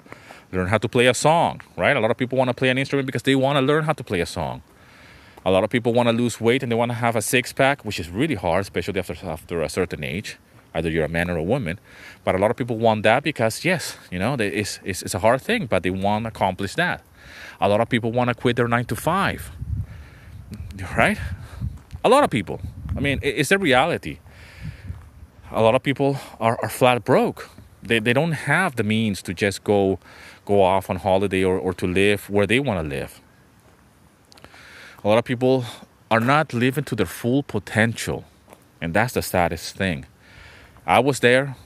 Learn how to play a song, right? A lot of people want to play an instrument because they want to learn how to play a song. A lot of people want to lose weight and they want to have a six pack, which is really hard, especially after after a certain age. Either you're a man or a woman, but a lot of people want that because yes, you know, it's, it's, it's a hard thing, but they want to accomplish that. A lot of people want to quit their nine to five, right? A lot of people. I mean, it's a reality. A lot of people are, are flat broke. They, they don't have the means to just go go off on holiday or, or to live where they want to live a lot of people are not living to their full potential. And that's the saddest thing. I was there,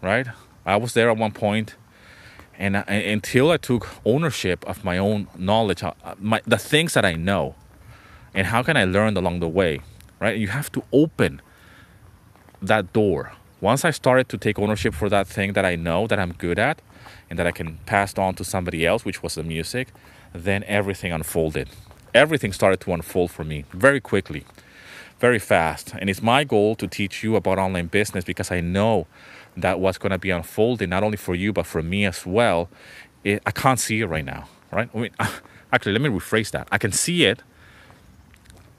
right? I was there at one point, and, I, until I took ownership of my own knowledge, uh, my, the things that I know, and how can I learn along the way, right? You have to open that door. Once I started to take ownership for that thing that I know that I'm good at, and that I can pass on to somebody else, which was the music, then everything unfolded everything started to unfold for me very quickly, very fast. And it's my goal to teach you about online business because I know that what's going to be unfolding not only for you but for me as well. It, I can't see it right now, right? I mean, actually, let me rephrase that. I can see it.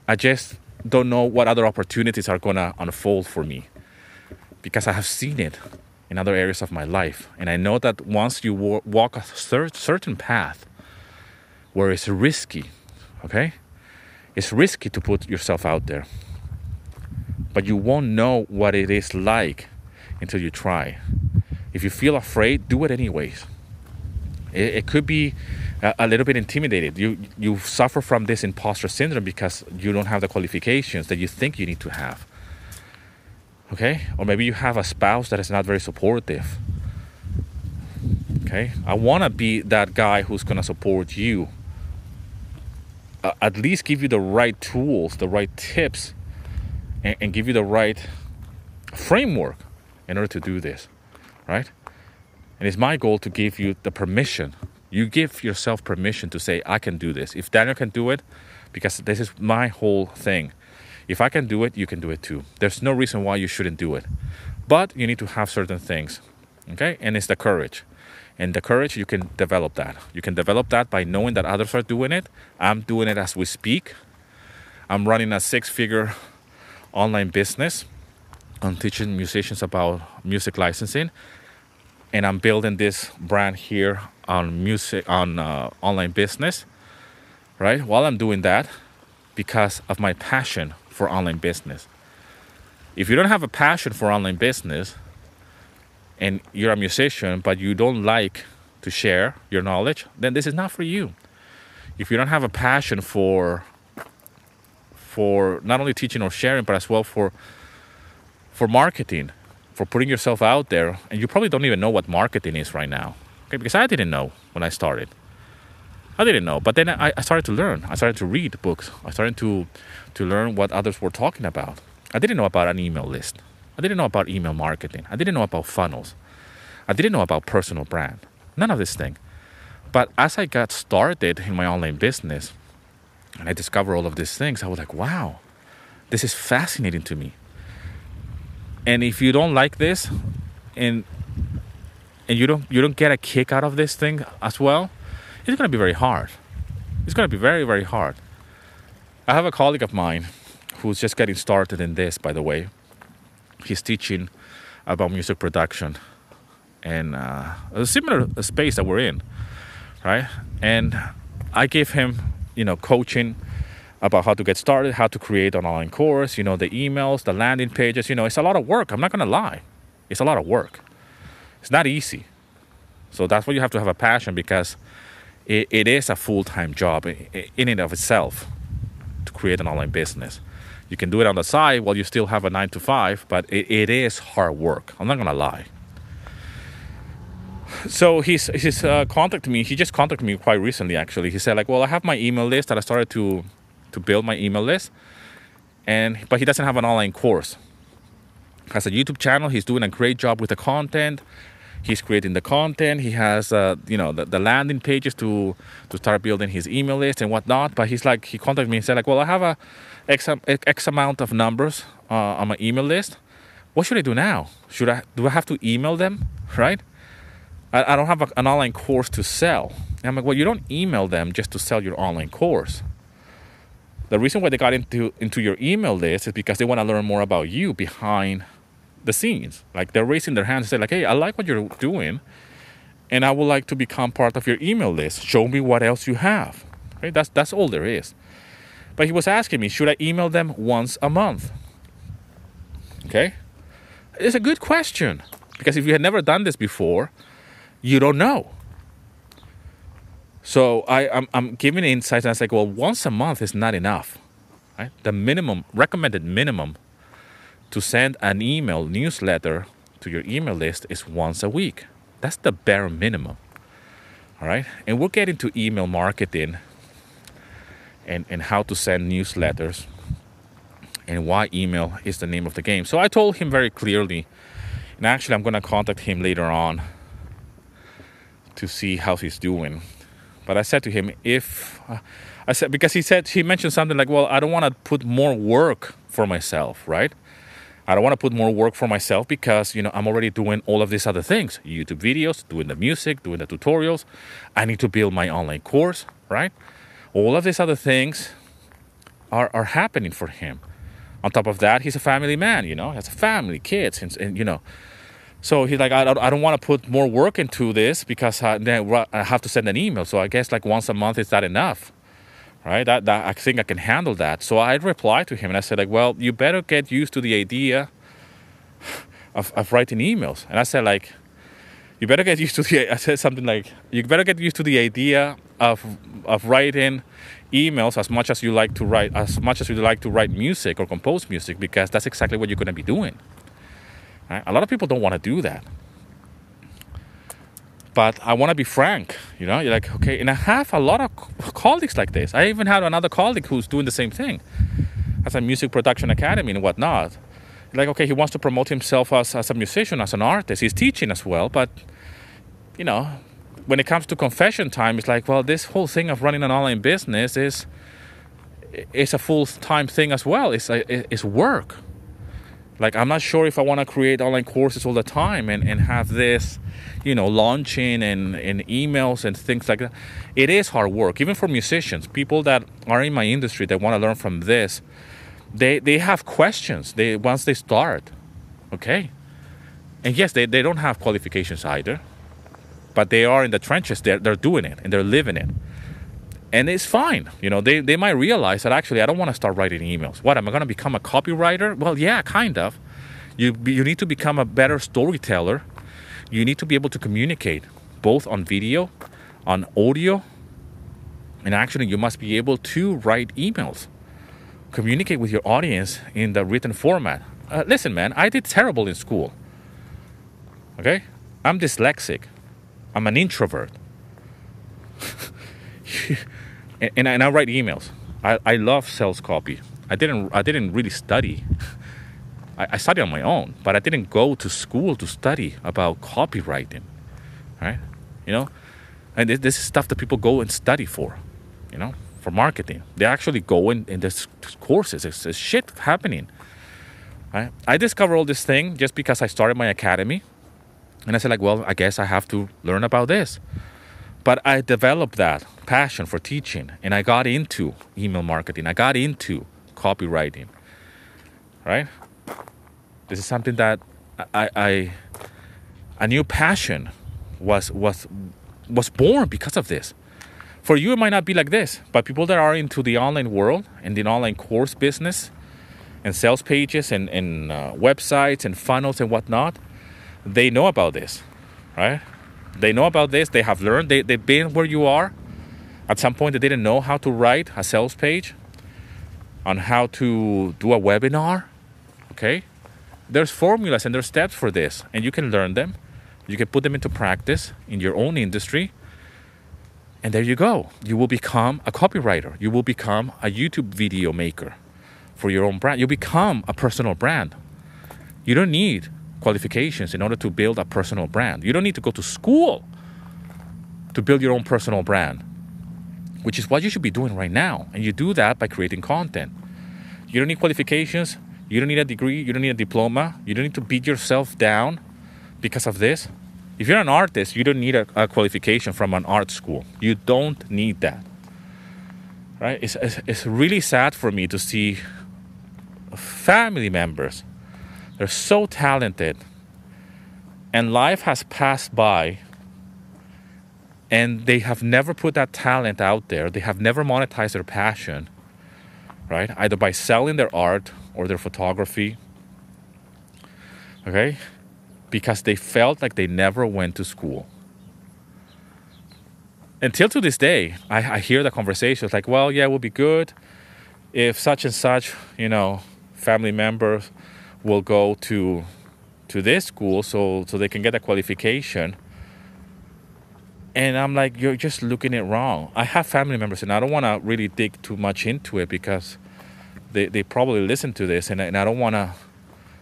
I just don't know what other opportunities are going to unfold for me because I have seen it in other areas of my life. And I know that once you walk a certain path where it's risky, okay? It's risky to put yourself out there, but you won't know what it is like until you try. If you feel afraid, do it anyways. It, it could be a, little bit intimidated. You you suffer from this imposter syndrome because you don't have the qualifications that you think you need to have. Okay? Or maybe you have a spouse that is not very supportive. Okay? I want to be that guy who's to support you uh, at least give you the right tools, the right tips, and, and give you the right framework in order to do this, right? And it's my goal to give you the permission You give yourself permission to say, I can do this. If Daniel can do it, because this is my whole thing. If I can do it, you can do it too. There's no reason why you shouldn't do it. But you need to have certain things. Okay? And it's the courage. And the courage, you can develop that. You can develop that by knowing that others are doing it. I'm doing it as we speak. I'm running a six figure online business. I'm teaching musicians about music licensing. And I'm building this brand here on music, on uh, online business, right? While I'm doing that, because of my passion for online business. If you don't have a passion for online business, and you're a musician but you don't like to share your knowledge, then this is not for you. If you don't have a passion for for not only teaching or sharing, but as well for for marketing, for putting yourself out there, and you probably don't even know what marketing is right now. Okay, because I didn't know when I started. I didn't know, but then I, I started to learn. I started to read books. I started to to learn what others were talking about. I didn't know about an email list. I didn't know about email marketing. I didn't know about funnels. I didn't know about personal brand. None of this thing. But as I got started in my online business and I discovered all of these things, I was like, wow, this is fascinating to me. And if you don't like this and and you don't you don't get a kick out of this thing as well, it's gonna be very hard. It's gonna be very, very hard. I have a colleague of mine who's just getting started in this, by the way he's teaching about music production and uh, a similar space that we're in, right? And I gave him, you know, coaching about how to get started, how to create an online course, you know, the emails, the landing pages. You know, it's a lot of work. I'm not gonna lie, it's a lot of work. It's not easy. So that's why you have to have a passion because it, it is a full time job in and of itself to create an online business. You can do it on the side while you still have a nine to five, but it, it is hard work. I'm not gonna lie. So he's he's uh, contacted me. He just contacted me quite recently, actually. He said like, well, I have my email list that I started to to build my email list, and but he doesn't have an online course. Has a YouTube channel. He's doing a great job with the content he's creating the content he has uh, you know the, the, landing pages to to start building his email list and whatnot but he's like he contacted me and said like well i have a x, x amount of numbers uh, on my email list. What should i do now? Should i do i have to email them? Right? I, I don't have a, an online course to sell. And i'm like well you don't email them just to sell your online course the reason why they got into into your email list is because they want to learn more about you behind the scenes. Like they're raising their hands and say like, "Hey, I like what you're doing, and I would like to become part of your email list. Show me what else you have." Right? That's that's all there is. But he was asking me, should I email them once a month? Okay, it's a good question because if you had never done this before, you don't know. So I, I'm, I'm giving insights and I was like, well, once a month is not enough. Right? The minimum, recommended minimum to send an email newsletter to your email list is once a week. That's the bare minimum. All right. And we'll get into email marketing and, and how to send newsletters and why email is the name of the game. So I told him very clearly, and actually, I'm going to contact him later on to see how he's doing. But I said to him, if uh, I said, because he said, he mentioned something like, well, I don't want to put more work for myself, right? I don't want to put more work for myself because you know I'm already doing all of these other things YouTube videos doing the music doing the tutorials. I need to build my online course right? All of these other things are, are happening for him. On top of that he's a family man you know has a family kids and, and you know so he's like I don't, I don't want to put more work into this because I, then I have to send an email so I guess like once a month is that enough right? That, that I think I can handle that. So I replied to him and I said like, well, you better get used to the idea of, of writing emails. And I said like, you better get used to the. I said something like, you better get used to the idea of of writing emails as much as you like to write, as much as you like to write music or compose music, because that's exactly what you're going to be doing. Right? A lot of people don't want to do that but I want to be frank. You know, you're like, okay, and I have a lot of colleagues like this. I even had another colleague who's doing the same thing as a music production academy and whatnot. Like, okay, he wants to promote himself as, as a musician, as an artist. He's teaching as well, but, you know, when it comes to confession time, it's like, well, this whole thing of running an online business is it's a full time thing as well. It's uh, a, it's work. Like I'm not sure if I want to create online courses all the time and, and have this, you know, launching and, and emails and things like that. It is hard work, even for musicians, people that are in my industry that want to learn from this. They they have questions. They once they start, okay. And yes, they, they don't have qualifications either, but they are in the trenches. They're they're doing it and they're living it and it's fine. You know, they, they might realize that actually I don't want to start writing emails. What am I going to become a copywriter? Well, yeah, kind of. You you need to become a better storyteller. You need to be able to communicate both on video, on audio, and actually you must be able to write emails. Communicate with your audience in the written format. Uh, listen, man, I did terrible in school. Okay? I'm dyslexic. I'm an introvert. and, and, I, and I write emails. I, I love sales copy. I didn't I didn't really study. I, I studied on my own, but I didn't go to school to study about copywriting, right? You know, and this, this is stuff that people go and study for, you know, for marketing. They actually go in in this courses. It's, it's shit happening. Right? I discovered all this thing just because I started my academy, and I said like, well, I guess I have to learn about this. But I developed that passion for teaching and I got into email marketing. I got into copywriting. Right? This is something that I, I a new passion was was was born because of this. For you, it might not be like this, but people that are into the online world and the online course business and sales pages and, and uh, websites and funnels and whatnot, they know about this, right? They know about this. They have learned. They, they've been where you are. At some point, they didn't know how to write a sales page, on how to do a webinar. Okay? There's formulas and there's steps for this, and you can learn them. You can put them into practice in your own industry. And there you go. You will become a copywriter. You will become a YouTube video maker for your own brand. You become a personal brand. You don't need qualifications in order to build a personal brand. You don't need to go to school to build your own personal brand, which is what you should be doing right now. And you do that by creating content. You don't need qualifications. You don't need a degree. You don't need a diploma. You don't need to beat yourself down because of this. If you're an artist, you don't need a, a qualification from an art school. You don't need that. Right? It's, it's, it's really sad for me to see family members they're so talented. And life has passed by and they have never put that talent out there. They have never monetized their passion, right? Either by selling their art or their photography, okay? Because they felt like they never went to school. Until to this day, I, I hear the conversations like, well, yeah, it would be good if such and such, you know, family members will go to to this school so so they can get a qualification. And i'm like you're just looking it wrong. I have family members and i don't want to really dig too much into it because they, they probably listen to this and, and i don't want to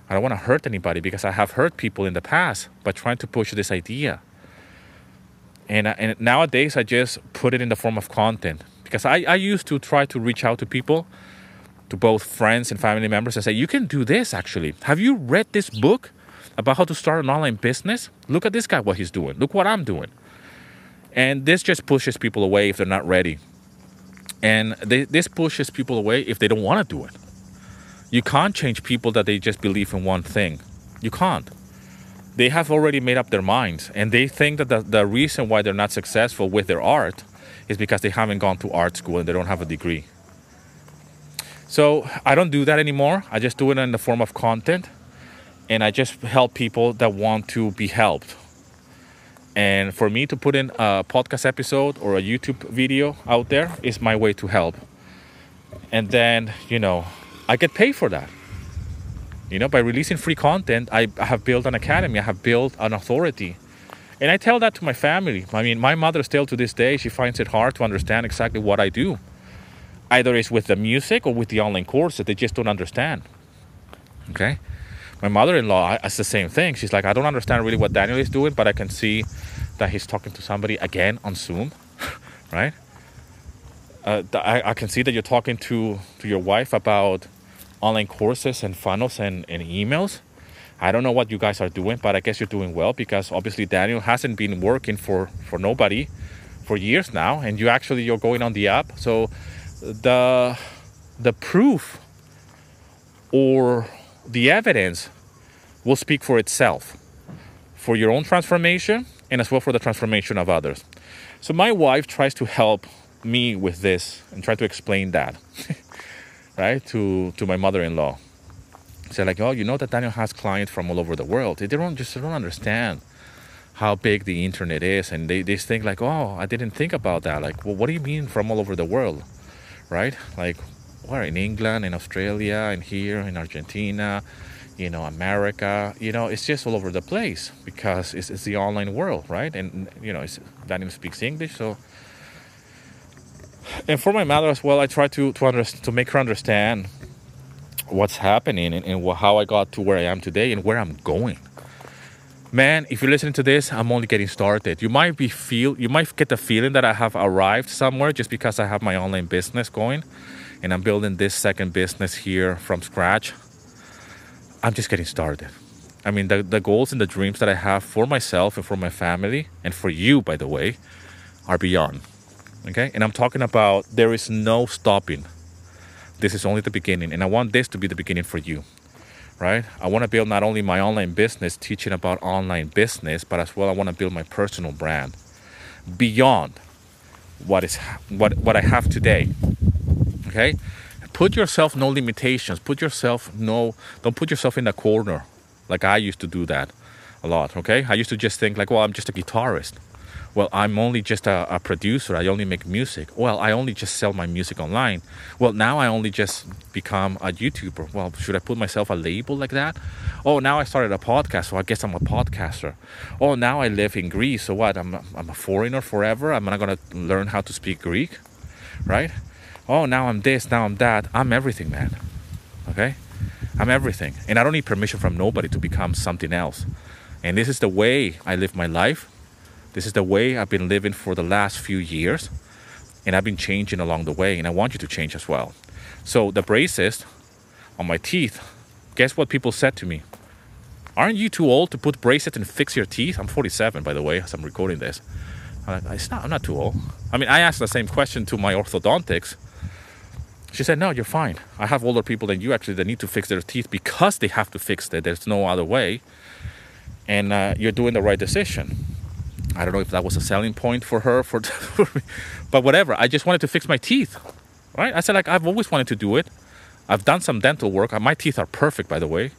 i don't want to hurt anybody because i have hurt people in the past by trying to push this idea. And, and nowadays i just put it in the form of content because I, I used to try to reach out to people to both friends and family members and say, You can do this actually. Have you read this book about how to start an online business? Look at this guy, what he's doing. Look what I'm doing. And this just pushes people away if they're not ready. And they, this pushes people away if they don't want to do it. You can't change people that they just believe in one thing. You can't. They have already made up their minds and they think that the, the reason why they're not successful with their art is because they haven't gone to art school and they don't have a degree. So I don't do that anymore. I just do it in the form of content and I just help people that want to be helped. And for me to put in a podcast episode or a YouTube video out there is my way to help. And then, you know, I get paid for that. You know, by releasing free content, I have built an academy, I have built an authority. And I tell that to my family. I mean, my mother still to this day, she finds it hard to understand exactly what I do either it's with the music or with the online course that they just don't understand. Okay? My mother in law, it's the same thing. She's like, I don't understand really what Daniel is doing, but I can see that he's talking to somebody again on Zoom, right? Uh, I, I can see that you're talking to, to your wife about online courses and funnels and, and emails. I don't know what you guys are doing, but I guess you're doing well because obviously Daniel hasn't been working for, for nobody for years now, and you actually you're going on the app. So the the proof or the evidence will speak for itself for your own transformation and as well for the transformation of others. So my wife tries to help me with this and try to explain that, right, to to my mother-in-law. Say like, oh, you know that Daniel has clients from all over the world. They don't just they don't understand how big the internet is, and they, they think like, oh, I didn't think about that. Like, well, what do you mean from all over the world, right? Like, we're in England, in Australia, and here in Argentina, you know, America, you know, it's just all over the place because it's, it's the online world, right? And you know, it's, Daniel speaks English, so. And for my mother as well, I try to to under, to make her understand what's happening and, and how I got to where I am today and where I'm going. Man, if you're listening to this, I'm only getting started. You might be feel you might get the feeling that I have arrived somewhere just because I have my online business going and I'm building this second business here from scratch. I'm just getting started. I mean, the, the goals and the dreams that I have for myself and for my family, and for you, by the way, are beyond. Okay? And I'm talking about there is no stopping. This is only the beginning. And I want this to be the beginning for you. Right? I want to build not only my online business, teaching about online business, but as well, I want to build my personal brand beyond what is what what I have today. Okay? Put yourself no limitations. Put yourself no don't put yourself in a corner like I used to do that a lot, okay? I used to just think like, well, I'm just a guitarist. Well, I'm only just a, a, producer. I only make music. Well, I only just sell my music online. Well, now I only just become a YouTuber. Well, should I put myself a label like that? Oh, now I started a podcast, so I guess I'm a podcaster. Oh, now I live in Greece, so what? I'm, I'm a foreigner forever. I'm not to learn how to speak Greek, right? oh, now I'm this, now I'm that. I'm everything, man. Okay? I'm everything. And I don't need permission from nobody to become something else. And this is the way I live my life. This is the way I've been living for the last few years. And I've been changing along the way. And I want you to change as well. So the braces on my teeth, guess what people said to me? Aren't you too old to put braces and fix your teeth? I'm 47, by the way, as I'm recording this. I'm, like, not, I'm not too old. I mean, I asked the same question to my orthodontics she said, No, you're fine. I have older people than you actually that need to fix their teeth because they have to fix it. There's no other way. And uh, you're doing the right decision. I don't know if that was a selling point for her, for, but whatever. I just wanted to fix my teeth, right? I said, like, I've always wanted to do it. I've done some dental work. My teeth are perfect, by the way.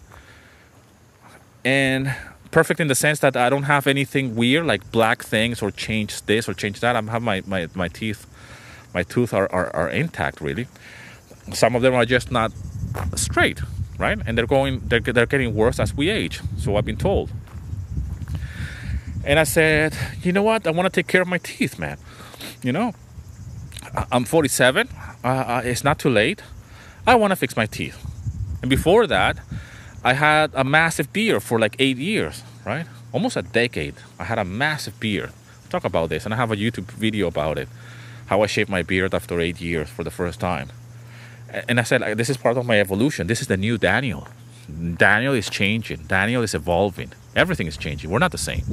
And perfect in the sense that I don't have anything weird like black things or change this or change that. I have my, my, my teeth my tooth are, are, are intact really some of them are just not straight right and they're going they're, they're getting worse as we age so i've been told and i said you know what? I want to take care of my teeth man. You know? I'm 47 uh, it's not too late. I want to fix my teeth. And before that i had a massive beard for like eight years right? Almost a decade. I had a massive beard. Talk about this. And i have a youtube video about it. How I shaved my beard after eight years for the first time. And I said, this is part of my evolution. This is the new Daniel. Daniel is changing. Daniel is evolving. Everything is changing. We're not the same.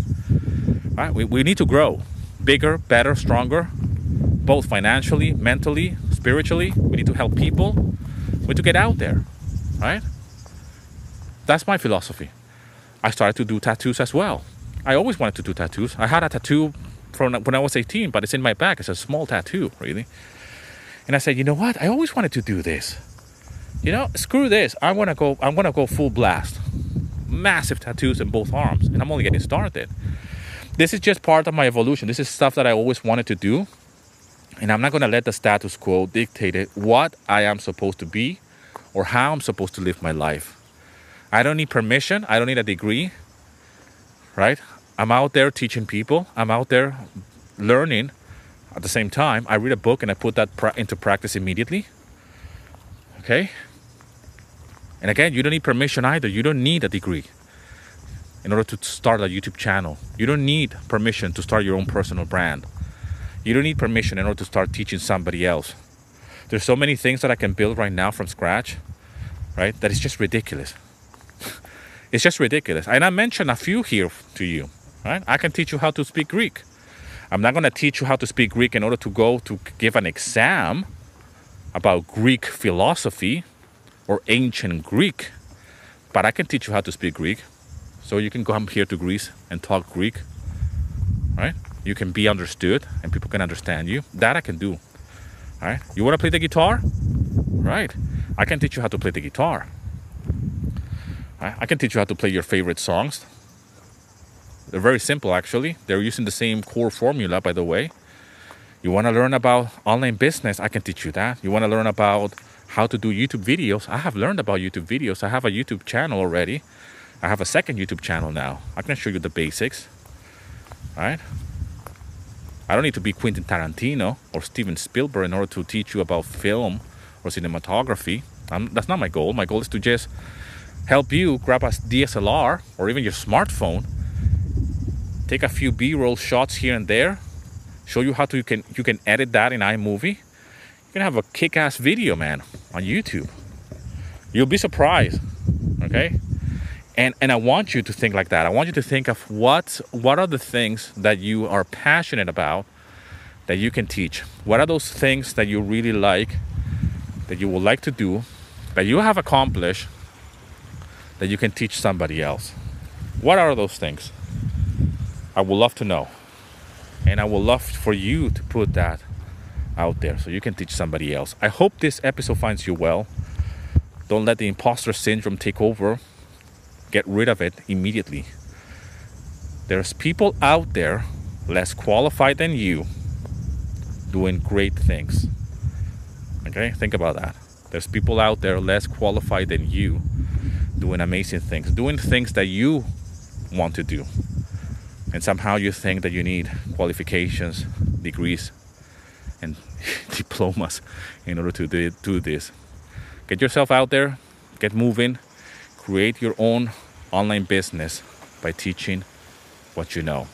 Right? We, we need to grow bigger, better, stronger, both financially, mentally, spiritually. We need to help people. We need to get out there. Right? That's my philosophy. I started to do tattoos as well. I always wanted to do tattoos. I had a tattoo from when I was 18, but it's in my back. It's a small tattoo, really. And I said, you know what? I always wanted to do this. You know, screw this. I'm gonna go. I'm gonna go full blast. Massive tattoos in both arms, and I'm only getting started. This is just part of my evolution. This is stuff that I always wanted to do, and I'm not gonna let the status quo dictate what I am supposed to be, or how I'm supposed to live my life. I don't need permission. I don't need a degree. Right? I'm out there teaching people. I'm out there learning. At the same time, I read a book and I put that pra- into practice immediately. Okay? And again, you don't need permission either. You don't need a degree. in order to start a YouTube channel. You don't need permission to start your own personal brand. You don't need permission in order to start teaching somebody else. There's so many things that I can build right now from scratch, right? That is just ridiculous. it's just ridiculous. And I mentioned a few here to you, right? I can teach you how to speak Greek. I'm not going to teach you how to speak Greek in order to go to give an exam about Greek philosophy or ancient Greek, but I can teach you how to speak Greek. So you can come here to Greece and talk Greek, right? You can be understood and people can understand you. That I can do. All right? You want to play the guitar? Right. I can teach you how to play the guitar. I can teach you how to play your favorite songs. They're very simple actually. They're using the same core formula by the way. You want to learn about online business? I can teach you that. You want to learn about how to do YouTube videos? I have learned about YouTube videos. I have a YouTube channel already. I have a second YouTube channel now. I can show you the basics. All right? I don't need to be Quentin Tarantino or Steven Spielberg in order to teach you about film or cinematography. I'm, that's not my goal. My goal is to just help you grab a DSLR or even your smartphone, take a few B-roll shots here and there, show you how to you can you can edit that in iMovie. Can have a kick-ass video, man, on YouTube. You'll be surprised. Okay? And and I want you to think like that. I want you to think of what what are the things that you are passionate about that you can teach. What are those things that you really like that you would like to do that you have accomplished that you can teach somebody else? What are those things? I would love to know. And I would love for you to put that out there so you can teach somebody else. I hope this episode finds you well. Don't let the imposter syndrome take over. Get rid of it immediately. There's people out there less qualified than you doing great things. Okay? Think about that. There's people out there less qualified than you doing amazing things, doing things that you want to do and somehow you think that you need qualifications, degrees, and diplomas in order to do this. Get yourself out there, get moving, create your own online business by teaching what you know.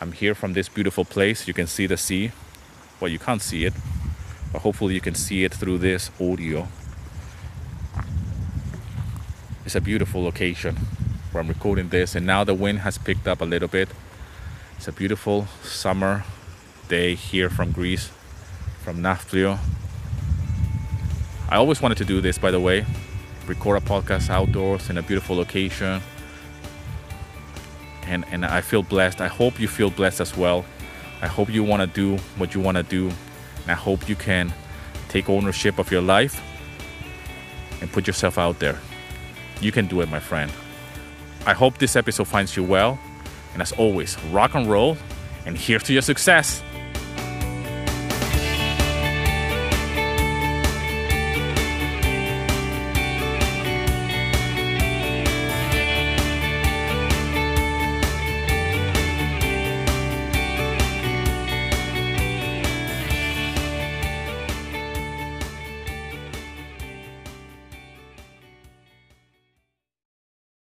I'm here from this beautiful place. You can see the sea. Well, you can't see it, but hopefully you can see it through this audio. It's a beautiful location where I'm recording this, and now the wind has picked up a little bit. It's a beautiful summer day here from Greece, from Nafplio. I always wanted to do this, by the way, record a podcast outdoors in a beautiful location. And, and I feel blessed. I hope you feel blessed as well. I hope you want to do what you want to do. And I hope you can take ownership of your life and put yourself out there. You can do it, my friend. I hope this episode finds you well. And as always, rock and roll, and here's to your success.